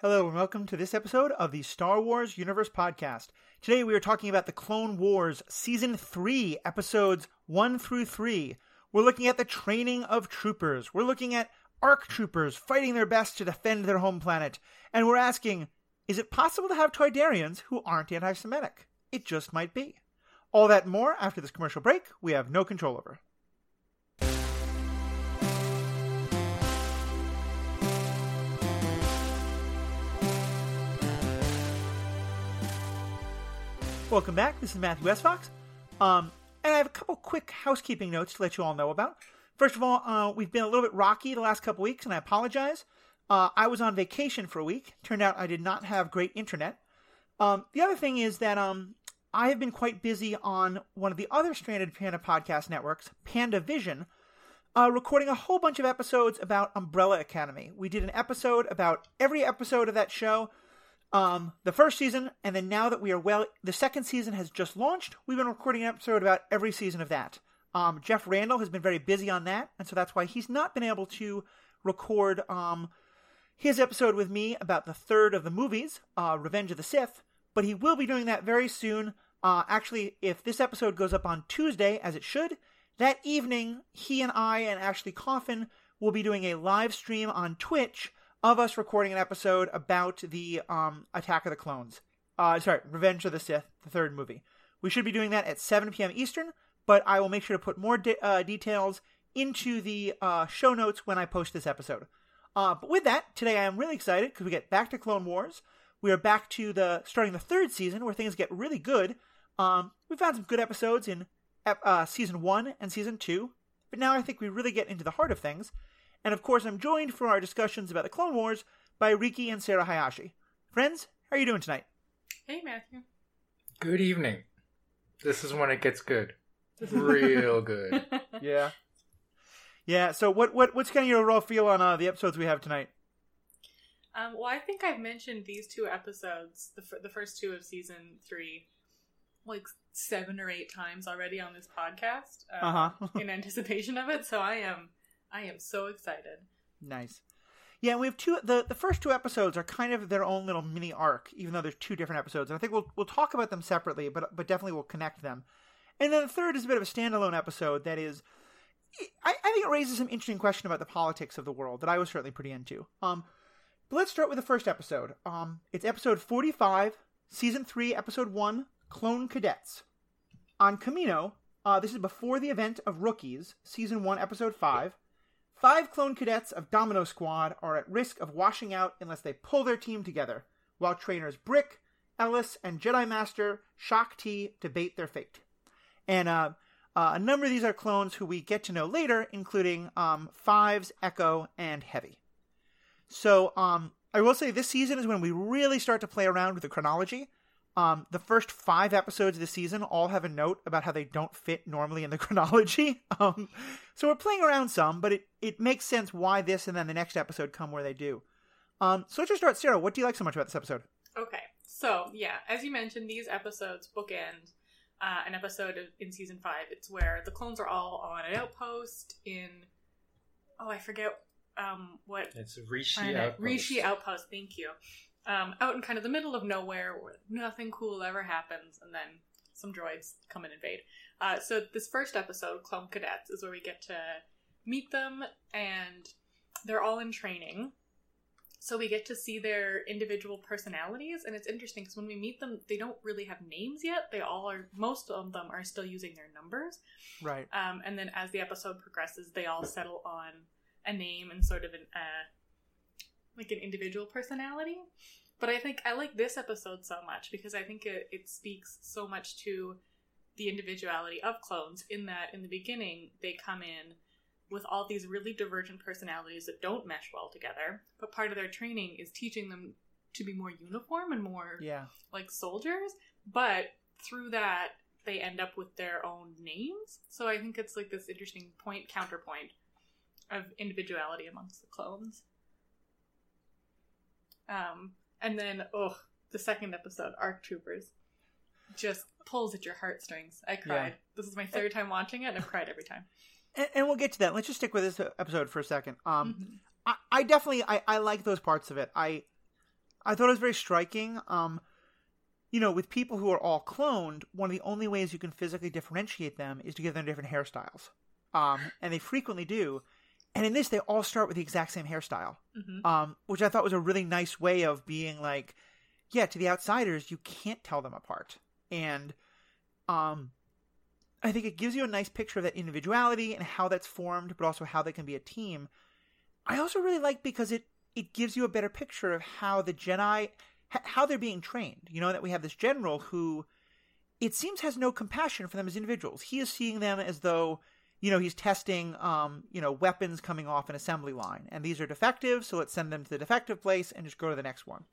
Hello and welcome to this episode of the Star Wars Universe Podcast. Today we are talking about the Clone Wars Season 3, Episodes 1 through 3. We're looking at the training of troopers. We're looking at ARC troopers fighting their best to defend their home planet. And we're asking, is it possible to have Toydarians who aren't anti Semitic? It just might be. All that more after this commercial break we have no control over. Welcome back. This is Matthew S. Fox. Um, and I have a couple quick housekeeping notes to let you all know about. First of all, uh, we've been a little bit rocky the last couple weeks, and I apologize. Uh, I was on vacation for a week. Turned out I did not have great internet. Um, the other thing is that um, I have been quite busy on one of the other Stranded Panda podcast networks, Panda Vision, uh, recording a whole bunch of episodes about Umbrella Academy. We did an episode about every episode of that show um, the first season, and then now that we are well, the second season has just launched. We've been recording an episode about every season of that. Um, Jeff Randall has been very busy on that, and so that's why he's not been able to record um, his episode with me about the third of the movies, uh, Revenge of the Sith. But he will be doing that very soon. Uh, actually, if this episode goes up on Tuesday, as it should, that evening, he and I and Ashley Coffin will be doing a live stream on Twitch of us recording an episode about the um, Attack of the Clones. Uh, sorry, Revenge of the Sith, the third movie. We should be doing that at 7 p.m. Eastern, but I will make sure to put more de- uh, details into the uh, show notes when I post this episode. Uh, but with that, today I am really excited because we get back to Clone Wars. We are back to the starting the third season where things get really good. Um, we found some good episodes in uh, season one and season two, but now I think we really get into the heart of things. And of course, I'm joined for our discussions about the Clone Wars by Riki and Sarah Hayashi. Friends, how are you doing tonight? Hey, Matthew. Good evening. This is when it gets good. Real good. yeah. Yeah, so what, what what's kind of your overall feel on uh, the episodes we have tonight? Um, well, I think I've mentioned these two episodes, the, f- the first two of season three, like seven or eight times already on this podcast uh, Uh-huh. in anticipation of it. So I am, I am so excited. Nice. Yeah, we have two. The, the first two episodes are kind of their own little mini arc, even though there's two different episodes. And I think we'll we'll talk about them separately, but but definitely we'll connect them. And then the third is a bit of a standalone episode that is, I, I think it raises some interesting question about the politics of the world that I was certainly pretty into. Um, but let's start with the first episode. Um, it's episode 45, season three, episode one, Clone Cadets. On Kamino, uh, this is before the event of Rookies, season one, episode five. Five clone cadets of Domino Squad are at risk of washing out unless they pull their team together, while trainers Bric, El-Les, and Jedi Master Shaak Ti debate their fate. And uh, uh, a number of these are clones who we get to know later, including um, Fives, Echo, and Heavy. So um, I will say this season is when we really start to play around with the chronology. Um, the first five episodes of the season all have a note about how they don't fit normally in the chronology. Um, so we're playing around some, but it, it makes sense why this and then the next episode come where they do. Um, so let's just start. Sarah, what do you like so much about this episode? Okay, so yeah, as you mentioned, these episodes bookend uh, an episode of, in season five. It's where the clones are all on an outpost in. Oh, I forget um, what It's a Rishi planet. outpost. Rishi outpost. Thank you. Um, out in kind of the middle of nowhere where nothing cool ever happens, and then some droids come and invade. Uh, so this first episode, Clone Cadets, is where we get to meet them, and they're all in training. So we get to see their individual personalities, and it's interesting because when we meet them, they don't really have names yet. They all are. Most of them are still using their numbers. Right. Um, and then as the episode progresses, they all settle on a name and sort of an uh, like an individual personality. But I think I like this episode so much because I think it, it speaks so much to the individuality of clones in that in the beginning they come in with all these really divergent personalities that don't mesh well together. But part of their training is teaching them to be more uniform and more Yeah. like soldiers, but through that they end up with their own names. So I think it's like this interesting point counterpoint of individuality amongst the clones. Um, and then oh, the second episode, Arc Troopers, just pulls at your heartstrings. I cried. This is my third time watching it, and I've cried every time. And, and we'll get to that. Let's just stick with this episode for a second. Um, Mhm. I, I definitely I, I like those parts of it. I I thought it was very striking. Um, you know, with people who are all cloned, one of the only ways you can physically differentiate them is to give them different hairstyles. Um, and they frequently do. And in this, they all start with the exact same hairstyle, hmm um, which I thought was a really nice way of being like, yeah, to the outsiders, you can't tell them apart. And um, I think it gives you a nice picture of that individuality and how that's formed, but also how they can be a team. I also really like because it it gives you a better picture of how the Jedi how they're being trained. You know that we have this general who it seems has no compassion for them as individuals. He is seeing them as though you know he's testing um you know weapons coming off an assembly line and these are defective so let's send them to the defective place and just go to the next one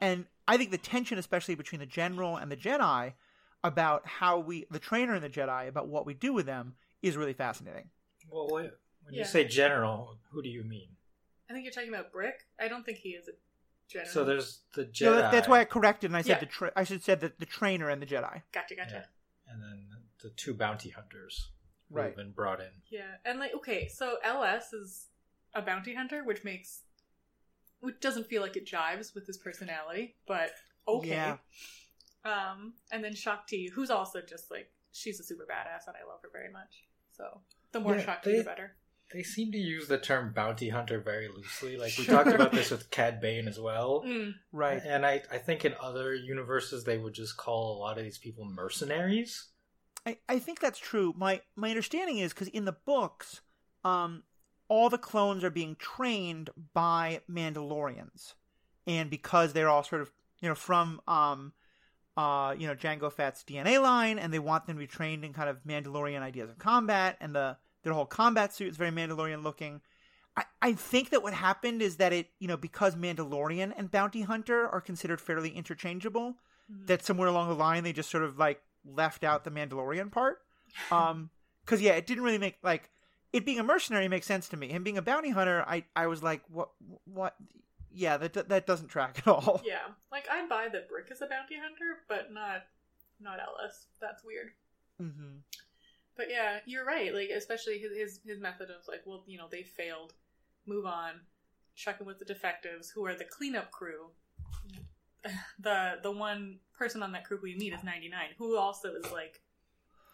and i think the tension especially between the general and the jedi about how we the trainer and the jedi about what we do with them is really fascinating Well, wait. When Yeah. you say general, who do you mean? I think you're talking about Bric. I don't think he is a general. So there's the Jedi. No, that- that's why i corrected and i said Yeah. the tra- i should said that the trainer and the jedi Gotcha, gotcha. and then the two bounty hunters who Right. have been brought in. Yeah, and like okay, so El-Les is a bounty hunter, which makes which doesn't feel like it jives with his personality, but okay. Yeah. Um, and then Shaak Ti, who's also just like she's a super badass, and I love her very much. So the more Yeah, Shaak Ti, they- the better. They seem to use the term bounty hunter very loosely. Like we Sure. talked about this with Cad Bane as well. Mm, right And I, I think in other universes they would just call a lot of these people mercenaries. I, I think that's true. My my understanding is because in the books, um, all the clones are being trained by Mandalorians, and because they're all sort of you know from um, uh, you know Jango Fett's DNA line, and they want them to be trained in kind of Mandalorian ideas of combat, and the their whole combat suit is very Mandalorian looking. I, I think that what happened is that it you know because Mandalorian and Bounty Hunter are considered fairly interchangeable, Mhm. that somewhere along the line they just sort of like left out the Mandalorian part. Um, because yeah, it didn't really make like it being a mercenary makes sense to me. Him being a bounty hunter, I I was like, what what? Yeah, that that doesn't track at all. yeah, like I'd buy that Bric is a bounty hunter, but not not El-Les. That's weird. hmm But yeah, you're right. Like especially his his, his method of like, well, you know, they failed, move on, check in with the defectives who are the cleanup crew. The the one person on that crew we meet is 99, who also is like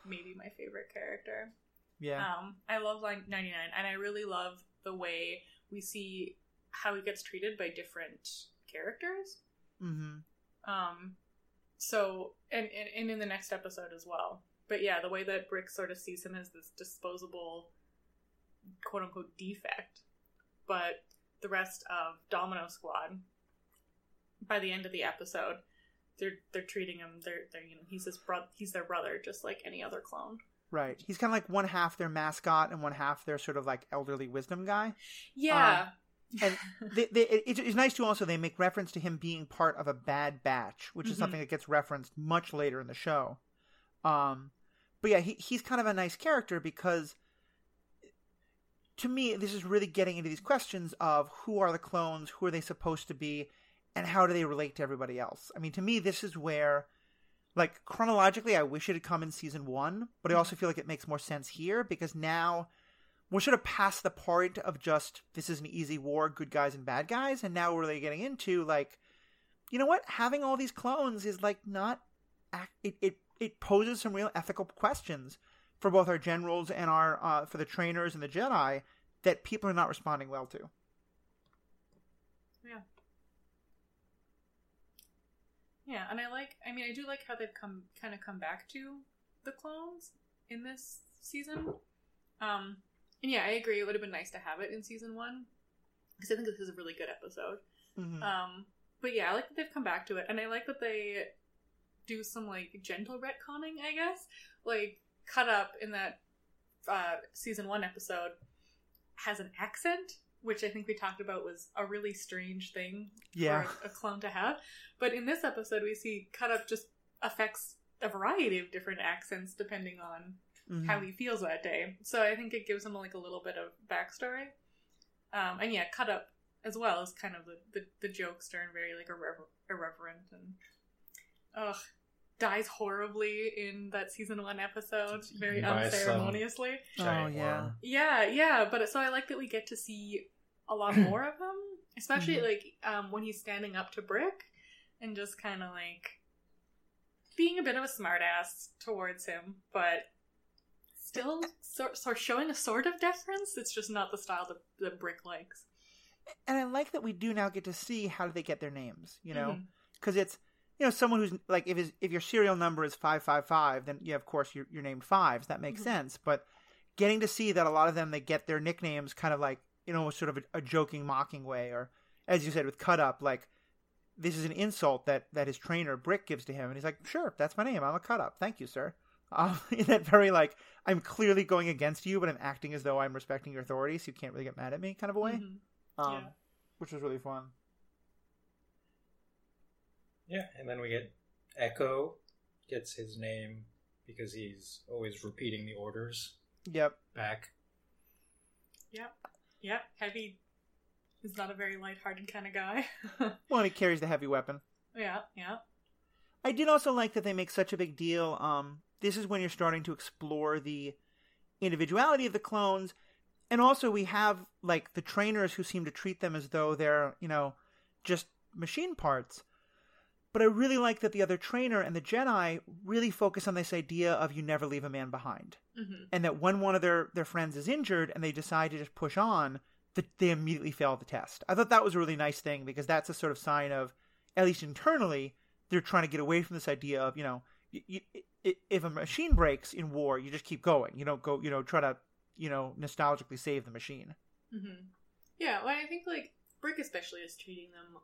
maybe my favorite character. Yeah. Um, I love like 99, and I really love the way we see how he gets treated by different characters. hmm Um, so and, and and in the next episode as well. But yeah, the way that Bric sort of sees him as this disposable, quote unquote, defect, but the rest of Domino Squad, by the end of the episode, they're they're treating him. They're they're you know he's his bro- he's their brother, just like any other clone. Right. He's kind of like one half their mascot and one half their sort of like elderly wisdom guy. Yeah. and they, they, it, it's nice to also they make reference to him being part of a bad batch, which is Mhm. something that gets referenced much later in the show. Um, but yeah, he, he's kind of a nice character because to me, this is really getting into these questions of who are the clones, who are they supposed to be, and how do they relate to everybody else. I mean, to me, this is where, like, chronologically, I wish it had come in season one, but I also feel like it makes more sense here because now we're sort of past the point of just this is an easy war, good guys and bad guys, and now we're really getting into like, you know what? Having all these clones is like not, it it it poses some real ethical questions for both our generals and our uh, for the trainers and the Jedi that people are not responding well to. Yeah, and I like. I mean, I do like how they've come kind of come back to the clones in this season. Um, and yeah, I agree. It would have been nice to have it in season one because I think this is a really good episode. Mhm. Um, but yeah, I like that they've come back to it, and I like that they do some like gentle retconning. I guess like cut up in that uh, season one episode has an accent, which I think we talked about was a really strange thing yeah, for a clone to have. But in this episode, we see Cut Up just affects a variety of different accents depending on Mhm. how he feels that day. So I think it gives him like a little bit of backstory. Um, and yeah, Cut Up as well is kind of the, the, the jokester and very like irrever- irreverent and ugh dies horribly in that season one episode very by unceremoniously. Oh, yeah. worm. Yeah, yeah, but so I like that we get to see a lot more of him. especially Mhm. like um, when he's standing up to Bric and just kind of like being a bit of a smartass towards him, but still sort sort showing a sort of deference. It's just not the style that, that Bric likes. And I like that we do now get to see how do they get their names, you know? Because it's, you know, someone who's like, if his, if your serial number is 555, then yeah, of course you're, you're named Fives. That makes Mhm. sense. But getting to see that a lot of them, they get their nicknames kind of like, you know, sort of a, a joking, mocking way. Or as you said with Cut Up, like, this is an insult that, that his trainer, Bric, gives to him. And he's like, sure, that's my name. I'm a Cut Up. Thank you, sir. Um, in that very, like, I'm clearly going against you, but I'm acting as though I'm respecting your authority, so you can't really get mad at me kind of a way. Mhm. Um, Yeah. Which was really fun. Yeah, and then we get Echo gets his name because he's always repeating the orders Yep. back. Yep. Yep. Heavy is not a very lighthearted kind of guy. Well, he carries the heavy weapon. yeah. Yeah. I did also like that they make such a big deal. Um, this is when you're starting to explore the individuality of the clones, and also we have like the trainers who seem to treat them as though they're you know just machine parts. But I really like that the other trainer and the Jedi really focus on this idea of you never leave a man behind, hmm and that when one of their their friends is injured and they decide to just push on, that they immediately fail the test. I thought that was a really nice thing because that's a sort of sign of, at least internally, they're trying to get away from this idea of you know you, you, if a machine breaks in war you just keep going you don't go you know try to you know nostalgically save the machine hmm Yeah. Well, I think like Bric especially is treating them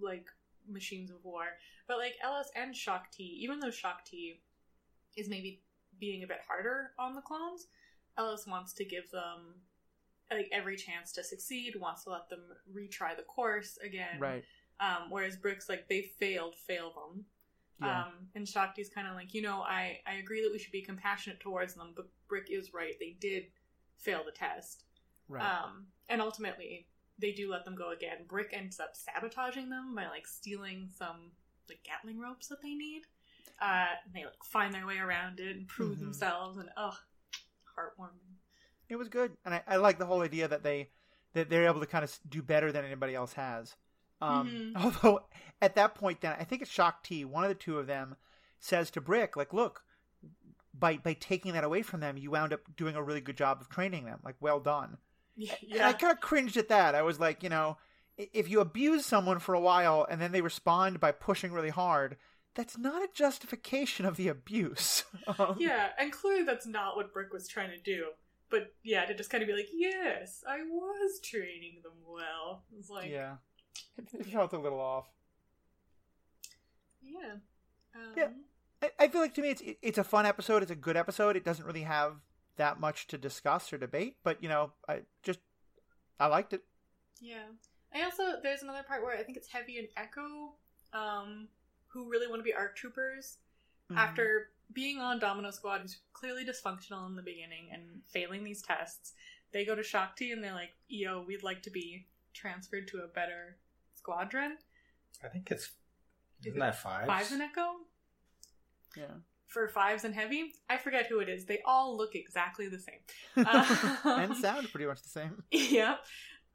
like machines of war, but like El-Les and Shaak Ti, even though Shaak Ti is maybe being a bit harder on the clones, El-Les wants to give them like every chance to succeed, wants to let them retry the course again. right Um, whereas Bric's like they failed, fail them. yeah Um, and Shaak Ti's kind of like, you know, I, I agree that we should be compassionate towards them, but Bric is right. They did fail the test. right Um, and ultimately, they do let them go again. Bric ends up sabotaging them by like stealing some like Gatling ropes that they need. Uh, and they like find their way around it and prove Mhm. themselves, and ugh, heartwarming. it was good and I, I like the whole idea that they that they're able to kind of do better than anybody else has um Mhm. although at that point then i think it's shaak ti one of the two of them says to bric like look by by taking that away from them you wound up doing a really good job of training them like well done Yeah, And I kind of cringed at that. I was like, you know, if you abuse someone for a while and then they respond by pushing really hard, that's not a justification of the abuse. Um, yeah, and clearly that's not what Bric was trying to do. But yeah, to just kind of be like, yes, I was training them well. It's like, yeah. yeah. It, felt a little off. Um, Yeah. I, I feel like to me it's it's a fun episode. It's a good episode. It doesn't really have that much to discuss or debate, but you know, I just I liked it. Yeah. I also there's another part where I think it's Heavy and Echo, um, who really want to be ARC troopers Mhm. after being on Domino Squad, who's clearly dysfunctional in the beginning and failing these tests. They go to Shaak Ti and they're like, "Yo, we'd like to be transferred to a better squadron." I think it's Is isn't that five? Five and Echo yeah. For Fives and Heavy. I forget who it is. They all look exactly the same. Uh, and sound pretty much the same. yeah.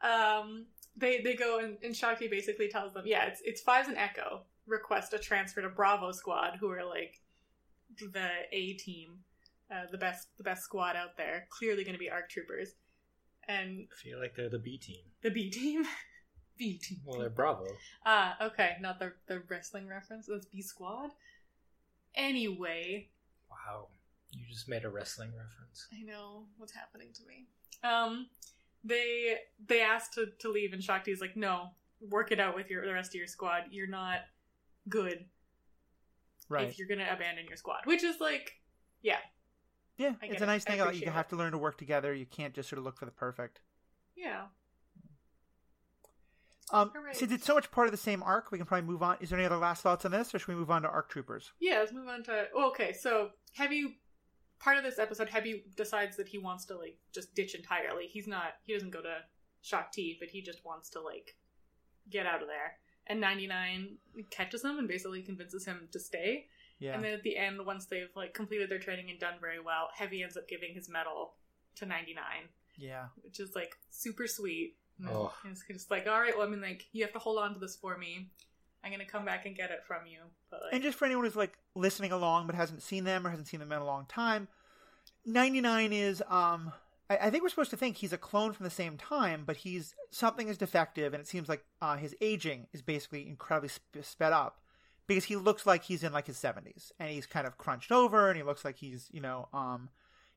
Um, they they go and, and Shaak Ti basically tells them, yeah, it's it's Fives and Echo request a transfer to Bravo Squad, who are like the A team, uh, the best the best squad out there. Clearly going to be ARC troopers, and I feel like they're the B team. the B team. B team. Well, they're Bravo. Ah, okay, not the the wrestling reference. That's B Squad. Anyway, Wow, you just made a wrestling reference. I know what's happening to me. Um, they they asked to, to leave, and Shaak Ti's like, "No, work it out with your the rest of your squad. You're not good Right. if you're gonna abandon your squad." Which is like, yeah, Yeah, I it's a it. nice I thing. Like, appreciate you have to learn to work together. You can't just sort of look for the perfect. yeah. Um, right. since it's so much part of the same arc, we can probably move on. Is there any other last thoughts on this, or should we move on to Arc Troopers? Yeah, let's move on to. oh, okay, so Heavy. Part of this episode, Heavy decides that he wants to like just ditch entirely. He's not. He doesn't go to Shaak Ti, but he just wants to like get out of there. And 99 catches him and basically convinces him to stay. Yeah, And then at the end, once they've like completed their training and done very well, Heavy ends up giving his medal to 99, yeah. which is like super sweet. And Oh. It's just like, all right, well, I mean, like, you have to hold on to this for me. I'm gonna come back and get it from you. But like, And just for anyone who's like listening along but hasn't seen them or hasn't seen them in a long time, 99 is um I, I think we're supposed to think he's a clone from the same time, but he's something is defective, and it seems like uh, his aging is basically incredibly sp- sped up because he looks like he's in like his 70s, and he's kind of crunched over, and he looks like he's you know um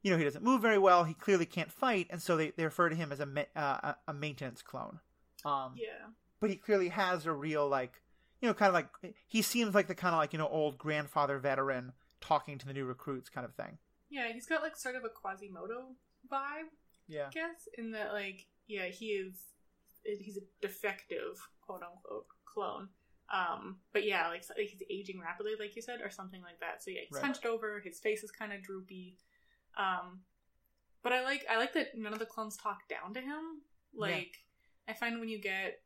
you know he doesn't move very well. He clearly can't fight, and so they, they refer to him as a ma- uh, a- maintenance clone. Um, yeah, but he clearly has a real like you know kind of like he seems like the kind of like you know old grandfather veteran talking to the new recruits kind of thing yeah, he's got like sort of a Quasimodo vibe, yeah I guess, in that like, yeah, he is, he's a defective quote unquote clone. Um, but yeah, like, like he's aging rapidly, like you said, or something like that. So yeah, he's Right. hunched over. His face is kind of droopy. Um, but I like I like that none of the clones talk down to him. Like I find when you get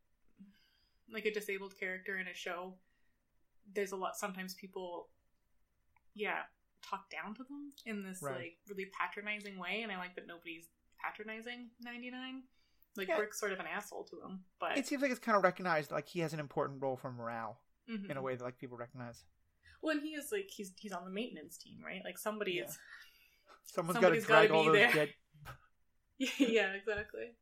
like a disabled character in a show, there's a lot. Sometimes people, yeah, talk down to them in this Right. like really patronizing way, and I like that nobody's patronizing ninety nine. Like Yeah. Rick's sort of an asshole to him, but it seems like it's kind of recognized like he has an important role for morale Mhm. in a way that like people recognize Well, and he is like he's he's on the maintenance team, right? Like somebody Yeah. is someone's got to Somebody's gotta drag all be those there. dead yeah, exactly.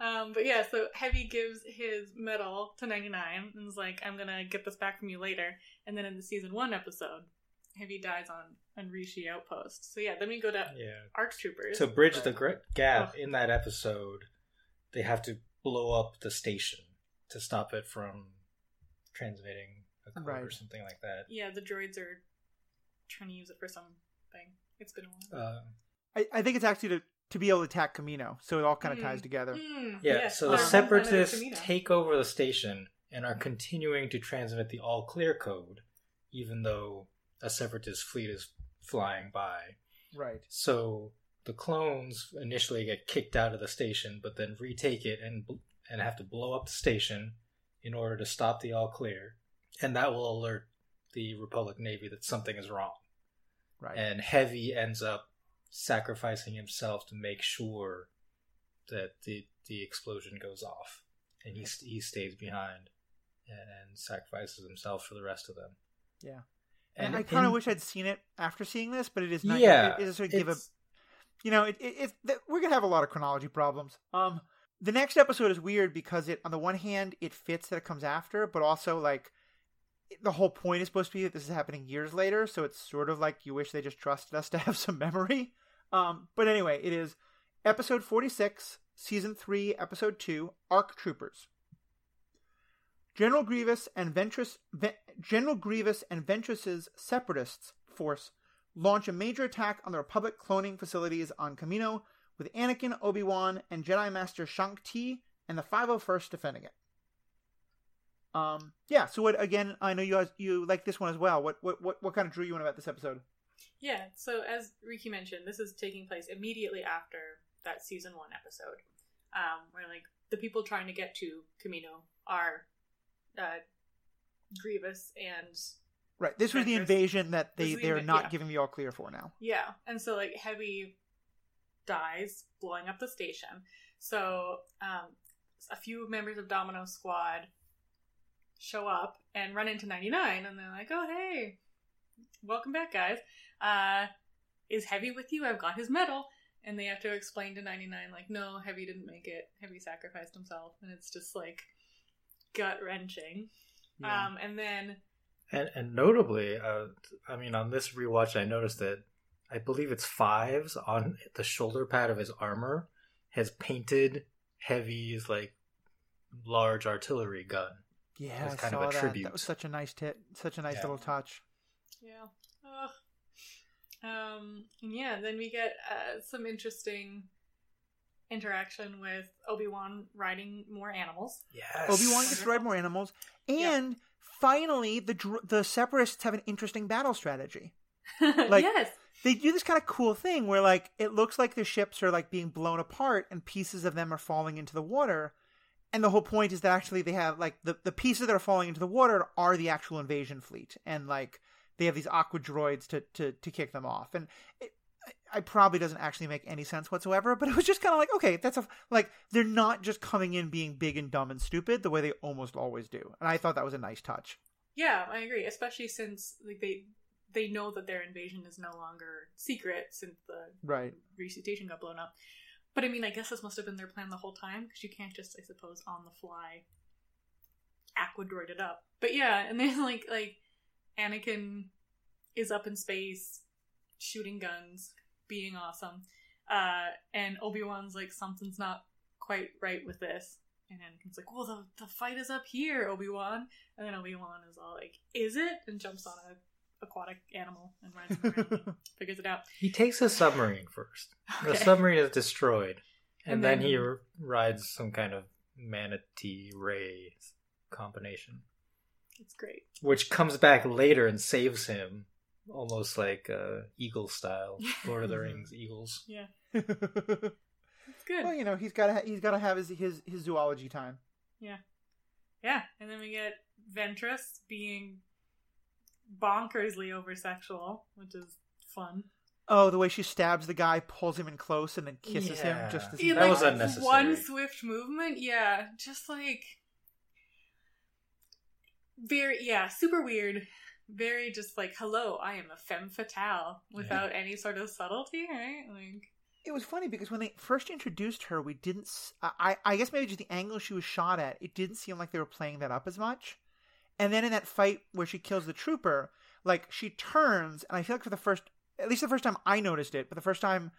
Um, but yeah, so Heavy gives his medal to 99 and is like, I'm gonna get this back from you later. And then in the season one episode, Heavy dies on, on Rishi Outpost. So yeah, then we go to Yeah. ARC Troopers. To bridge the Right. gr- gap in that episode, they have to blow up the station to stop it from transmitting a code or something like that. yeah, the droids are trying to use it for something. It's been a while. Uh, I, I think it's actually to to be able to attack kamino so it all kind of Mm. ties together Hmm, yeah, so they're the on planet separatists take over the station and are continuing to transmit the all clear code, even though a separatist fleet is flying by. right So the clones initially get kicked out of the station, but then retake it and and have to blow up the station in order to stop the all clear, and that will alert the Republic Navy that something is wrong. Right And Heavy ends up sacrificing himself to make sure that the the explosion goes off, and he he stays behind and sacrifices himself for the rest of them. Yeah. and and I kind of wish I'd seen it after seeing this, but it is nice. yeah, it, it of give a you know, it, it, it, we're gonna have a lot of chronology problems. Um, the next episode is weird because it, on the one hand, it fits that it comes after, but also like the whole point is supposed to be that this is happening years later, so it's sort of like you wish they just trusted us to have some memory. Um, but anyway, it is episode forty-six, season three, episode two, Arc Troopers. General Grievous and Ventress, Ve- General Grievous and Ventress's separatists force launch a major attack on the Republic cloning facilities on Kamino, with Anakin, Obi Wan, and Jedi Master Shaak Ti and the 501st defending it. Um, yeah. So what? Again, I know you guys you like this one as well. What what what, what kind of drew you in about this episode? Yeah, so as Riki mentioned, this is taking place immediately after that season one episode, um, where like the people trying to get to Kamino are uh, Grievous and Right. This was the invasion that they the they're not yeah. giving the all clear for now. yeah, and so like Heavy dies blowing up the station. So um, a few members of Domino Squad show up and run into 99, and they're like, "Oh hey, welcome back, guys. Uh, is Heavy with you? I've got his medal." And they have to explain to 99, like, no, Heavy didn't make it. Heavy sacrificed himself. And it's just like gut wrenching. Yeah. Um, and then, And and notably, uh, I mean, on this rewatch, I noticed that I believe it's fives on the shoulder pad of his armor has painted Heavy's like large artillery gun. Yeah, it's I kind saw of a that. tribute. That was such a nice tit, such a nice Yeah. little touch. yeah. Ugh. Um, and yeah, then we get uh, some interesting interaction with Obi Wan riding more animals. Yes. Obi Wan gets to ride more animals, Yeah. and finally, the the separatists have an interesting battle strategy. Like- yes. They do this kind of cool thing where, like, it looks like the ships are like being blown apart, and pieces of them are falling into the water. And the whole point is that actually they have like the the pieces that are falling into the water are the actual invasion fleet, and like they have these aqua droids to to to kick them off. And it, I probably doesn't actually make any sense whatsoever, but it was just kind of like, okay, that's a like they're not just coming in being big and dumb and stupid the way they almost always do, and I thought that was a nice touch. Yeah, I agree. Especially since like they they know that their invasion is no longer secret since the Right. Rishi station got blown up. But I mean, I guess this must have been their plan the whole time because you can't just, I suppose, on the fly aquadroid it up. But yeah, and then like like Anakin is up in space shooting guns, being awesome, uh, and Obi Wan's like something's not quite right with this. And Anakin's like, "Well, the the fight is up here, Obi Wan." And then Obi Wan is all like, "Is it?" and jumps on a aquatic animal and rides him around, figures it out. He takes a submarine first. The submarine is destroyed, and, And then, then- he r- rides some kind of manatee ray combination, It's great. which comes back later and saves him, almost like uh, eagle style, Lord of the Rings eagles. Yeah, it's good. Well, you know, he's got to ha- he's got to have his, his his zoology time. Yeah. Yeah, and then we get Ventress being bonkersly over sexual, which is fun. Oh, the way she stabs the guy, pulls him in close, and then kisses him. Just as Yeah, That like, was unnecessary. One swift movement, yeah, just like very, yeah, super weird. Very just like, hello, I am a femme fatale without any sort of subtlety, right? Like, It was funny because when they first introduced her, we didn't. I I guess maybe just the angle she was shot at. It didn't seem like they were playing that up as much. And then in that fight where she kills the trooper, like she turns, and I feel like for the first, at least the first time I noticed it, but the first time,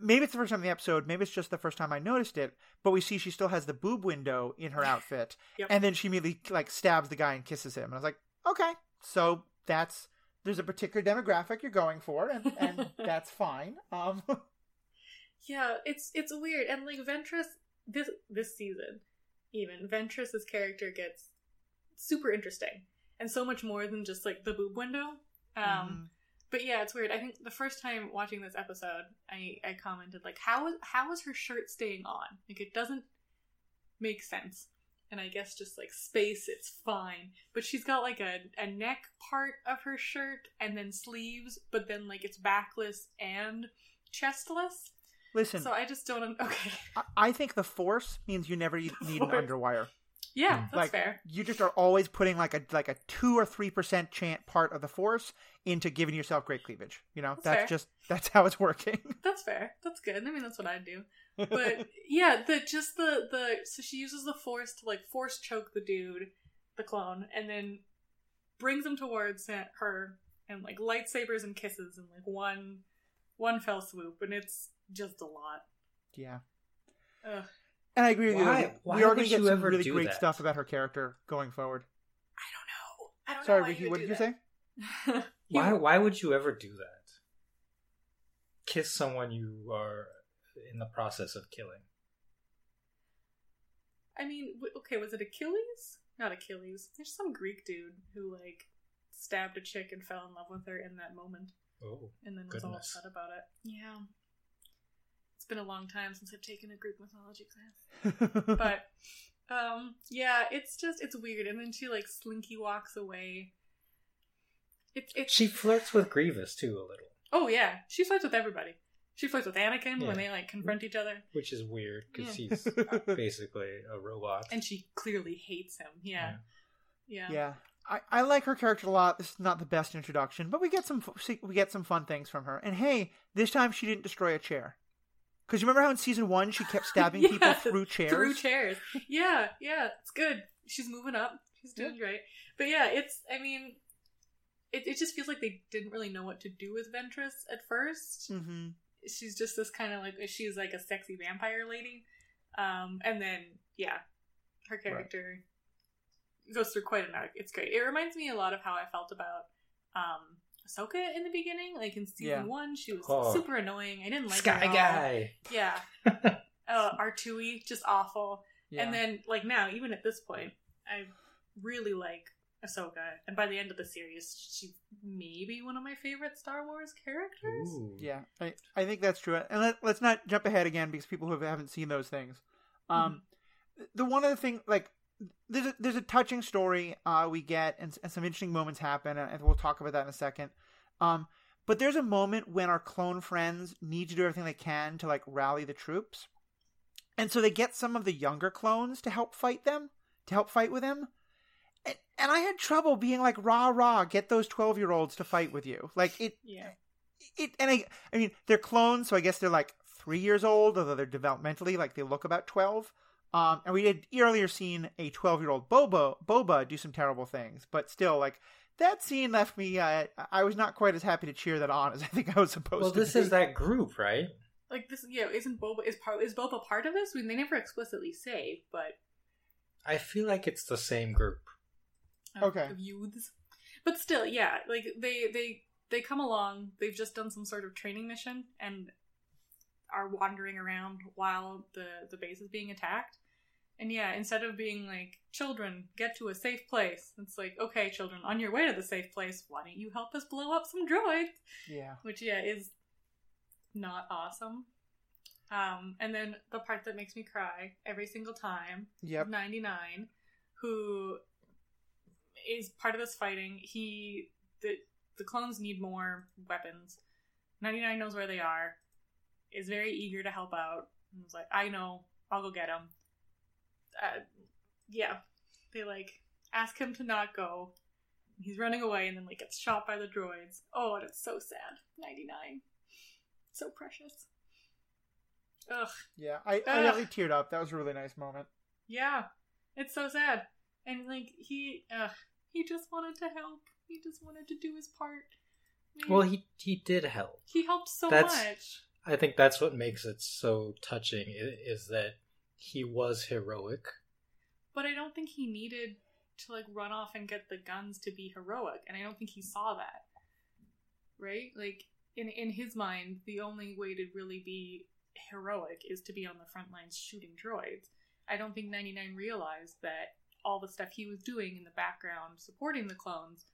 maybe it's the first time in the episode, maybe it's just the first time I noticed it. But we see she still has the boob window in her outfit, Yep. and then she immediately like stabs the guy and kisses him. And I was like, okay, so that's there's a particular demographic you're going for, and and that's fine. Um. yeah, it's it's weird, and like Ventress this this season, even Ventress's character gets super interesting, and so much more than just like the boob window. Um, Mhm. But yeah, it's weird. I think the first time watching this episode, I, I commented like, how is how is her shirt staying on? Like it doesn't make sense. And I guess just like space, it's fine. But she's got like a, a neck part of her shirt and then sleeves, but then like it's backless and chestless. Listen, So I just don't. un- Okay, I- I think the force means you never need an underwire. Yeah, that's like fair. you just are always putting like a like a two or three percent chant part of the force into giving yourself great cleavage. You know, That's that's just that's how it's working. That's fair. That's good. I mean, that's what I'd do. but yeah, the just the the so she uses the force to like force choke the dude, the clone, and then brings him towards her and like lightsabers and kisses and like one one fell swoop, and it's just a lot. yeah, Ugh. And I agree with Why- you. why we are going to get some really great that? stuff about her character going forward. I don't know. I don't Sorry, know. why Riki, would what do did you say? Why? Why would you ever do that? Kiss someone you are in the process of killing. I mean, okay, was it Achilles? Not Achilles. There's some Greek dude who like stabbed a chick and fell in love with her in that moment. Oh, and then was all upset about it. Yeah. It's been a long time since I've taken a Greek mythology class. But um yeah, it's just it's weird. And then she like slinky walks away. It's it's she flirts with Grievous too a little, Oh yeah. She flirts with everybody. She flirts with Anakin Yeah. when they like confront each other. which is weird because Yeah. he's basically a robot. And she clearly hates him. Yeah. Yeah. yeah, I, I like her character a lot. This is not the best introduction, but we get some we get some fun things from her. And hey, this time she didn't destroy a chair. Because you remember how in season one she kept stabbing people through chairs? Through chairs. Yeah, yeah, it's good. She's moving up. She's doing great. But yeah, it's. I mean, it it just feels like they didn't really know what to do with Ventress at first. hmm She's just this kind of like she's like a sexy vampire lady, um, and then yeah, her character goes through quite an arc. It's great. It reminds me a lot of how I felt about um Ahsoka in the beginning. Like in season Yeah. one, she was Oh. super annoying. I didn't like her Sky at all. guy. Yeah. uh, R2E, just awful. Yeah. And then, like now, even at this point, I really like Ahsoka. And by the end of the series, she's maybe one of my favorite Star Wars characters. Ooh. Yeah, I, I think that's true. And let, let's not jump ahead again because people who haven't seen those things. Um, the one other thing, like there's a, there's a touching story uh, we get, and, and some interesting moments happen, and we'll talk about that in a second. Um, But there's a moment when our clone friends need to do everything they can to like rally the troops. And so they get some of the younger clones to help fight them, to help fight with them And, and I had trouble being like, rah, rah, get those 12 year olds to fight with you. Like, it, Yeah. it, and I, I mean, they're clones, so I guess they're like three years old, although they're developmentally, like, they look about 12. Um, and we had earlier seen a 12 year old Boba, Boba do some terrible things, but still, like, that scene left me, uh, I was not quite as happy to cheer that on as I think I was supposed Well, to this be. is that group, right? Like this, yeah. Isn't Boba is part is Boba part of this? I mean, they never explicitly say, but I feel like it's the same group. of, Okay. of youths. But still, yeah, like they they they come along. They've just done some sort of training mission and are wandering around while the the base is being attacked. And yeah, instead of being like, children, get to a safe place, it's like, okay, children, on your way to the safe place, why don't you help us blow up some droids? Yeah. Which yeah is not awesome. Um, and then the part that makes me cry every single time Yep. 99 who is part of this fighting he the the clones need more weapons 99 knows where they are is very eager to help out and was like i know i'll go get them uh, yeah they like ask him to not go he's running away and then like gets shot by the droids oh and it's so sad 99 so precious ugh Yeah. I, I Ugh. definitely teared up. That was a really nice moment. Yeah, it's so sad. And like he, uh, he just wanted to help. He just wanted to do his part. I mean, Well, he he did help. he helped so That's- much. I think that's what makes it so touching is that he was heroic. But I don't think he needed to like run off and get the guns to be heroic, and I don't think he saw that. Right? Like in in his mind, the only way to really be heroic is to be on the front lines shooting droids. I don't think 99 realized that all the stuff he was doing in the background supporting the clones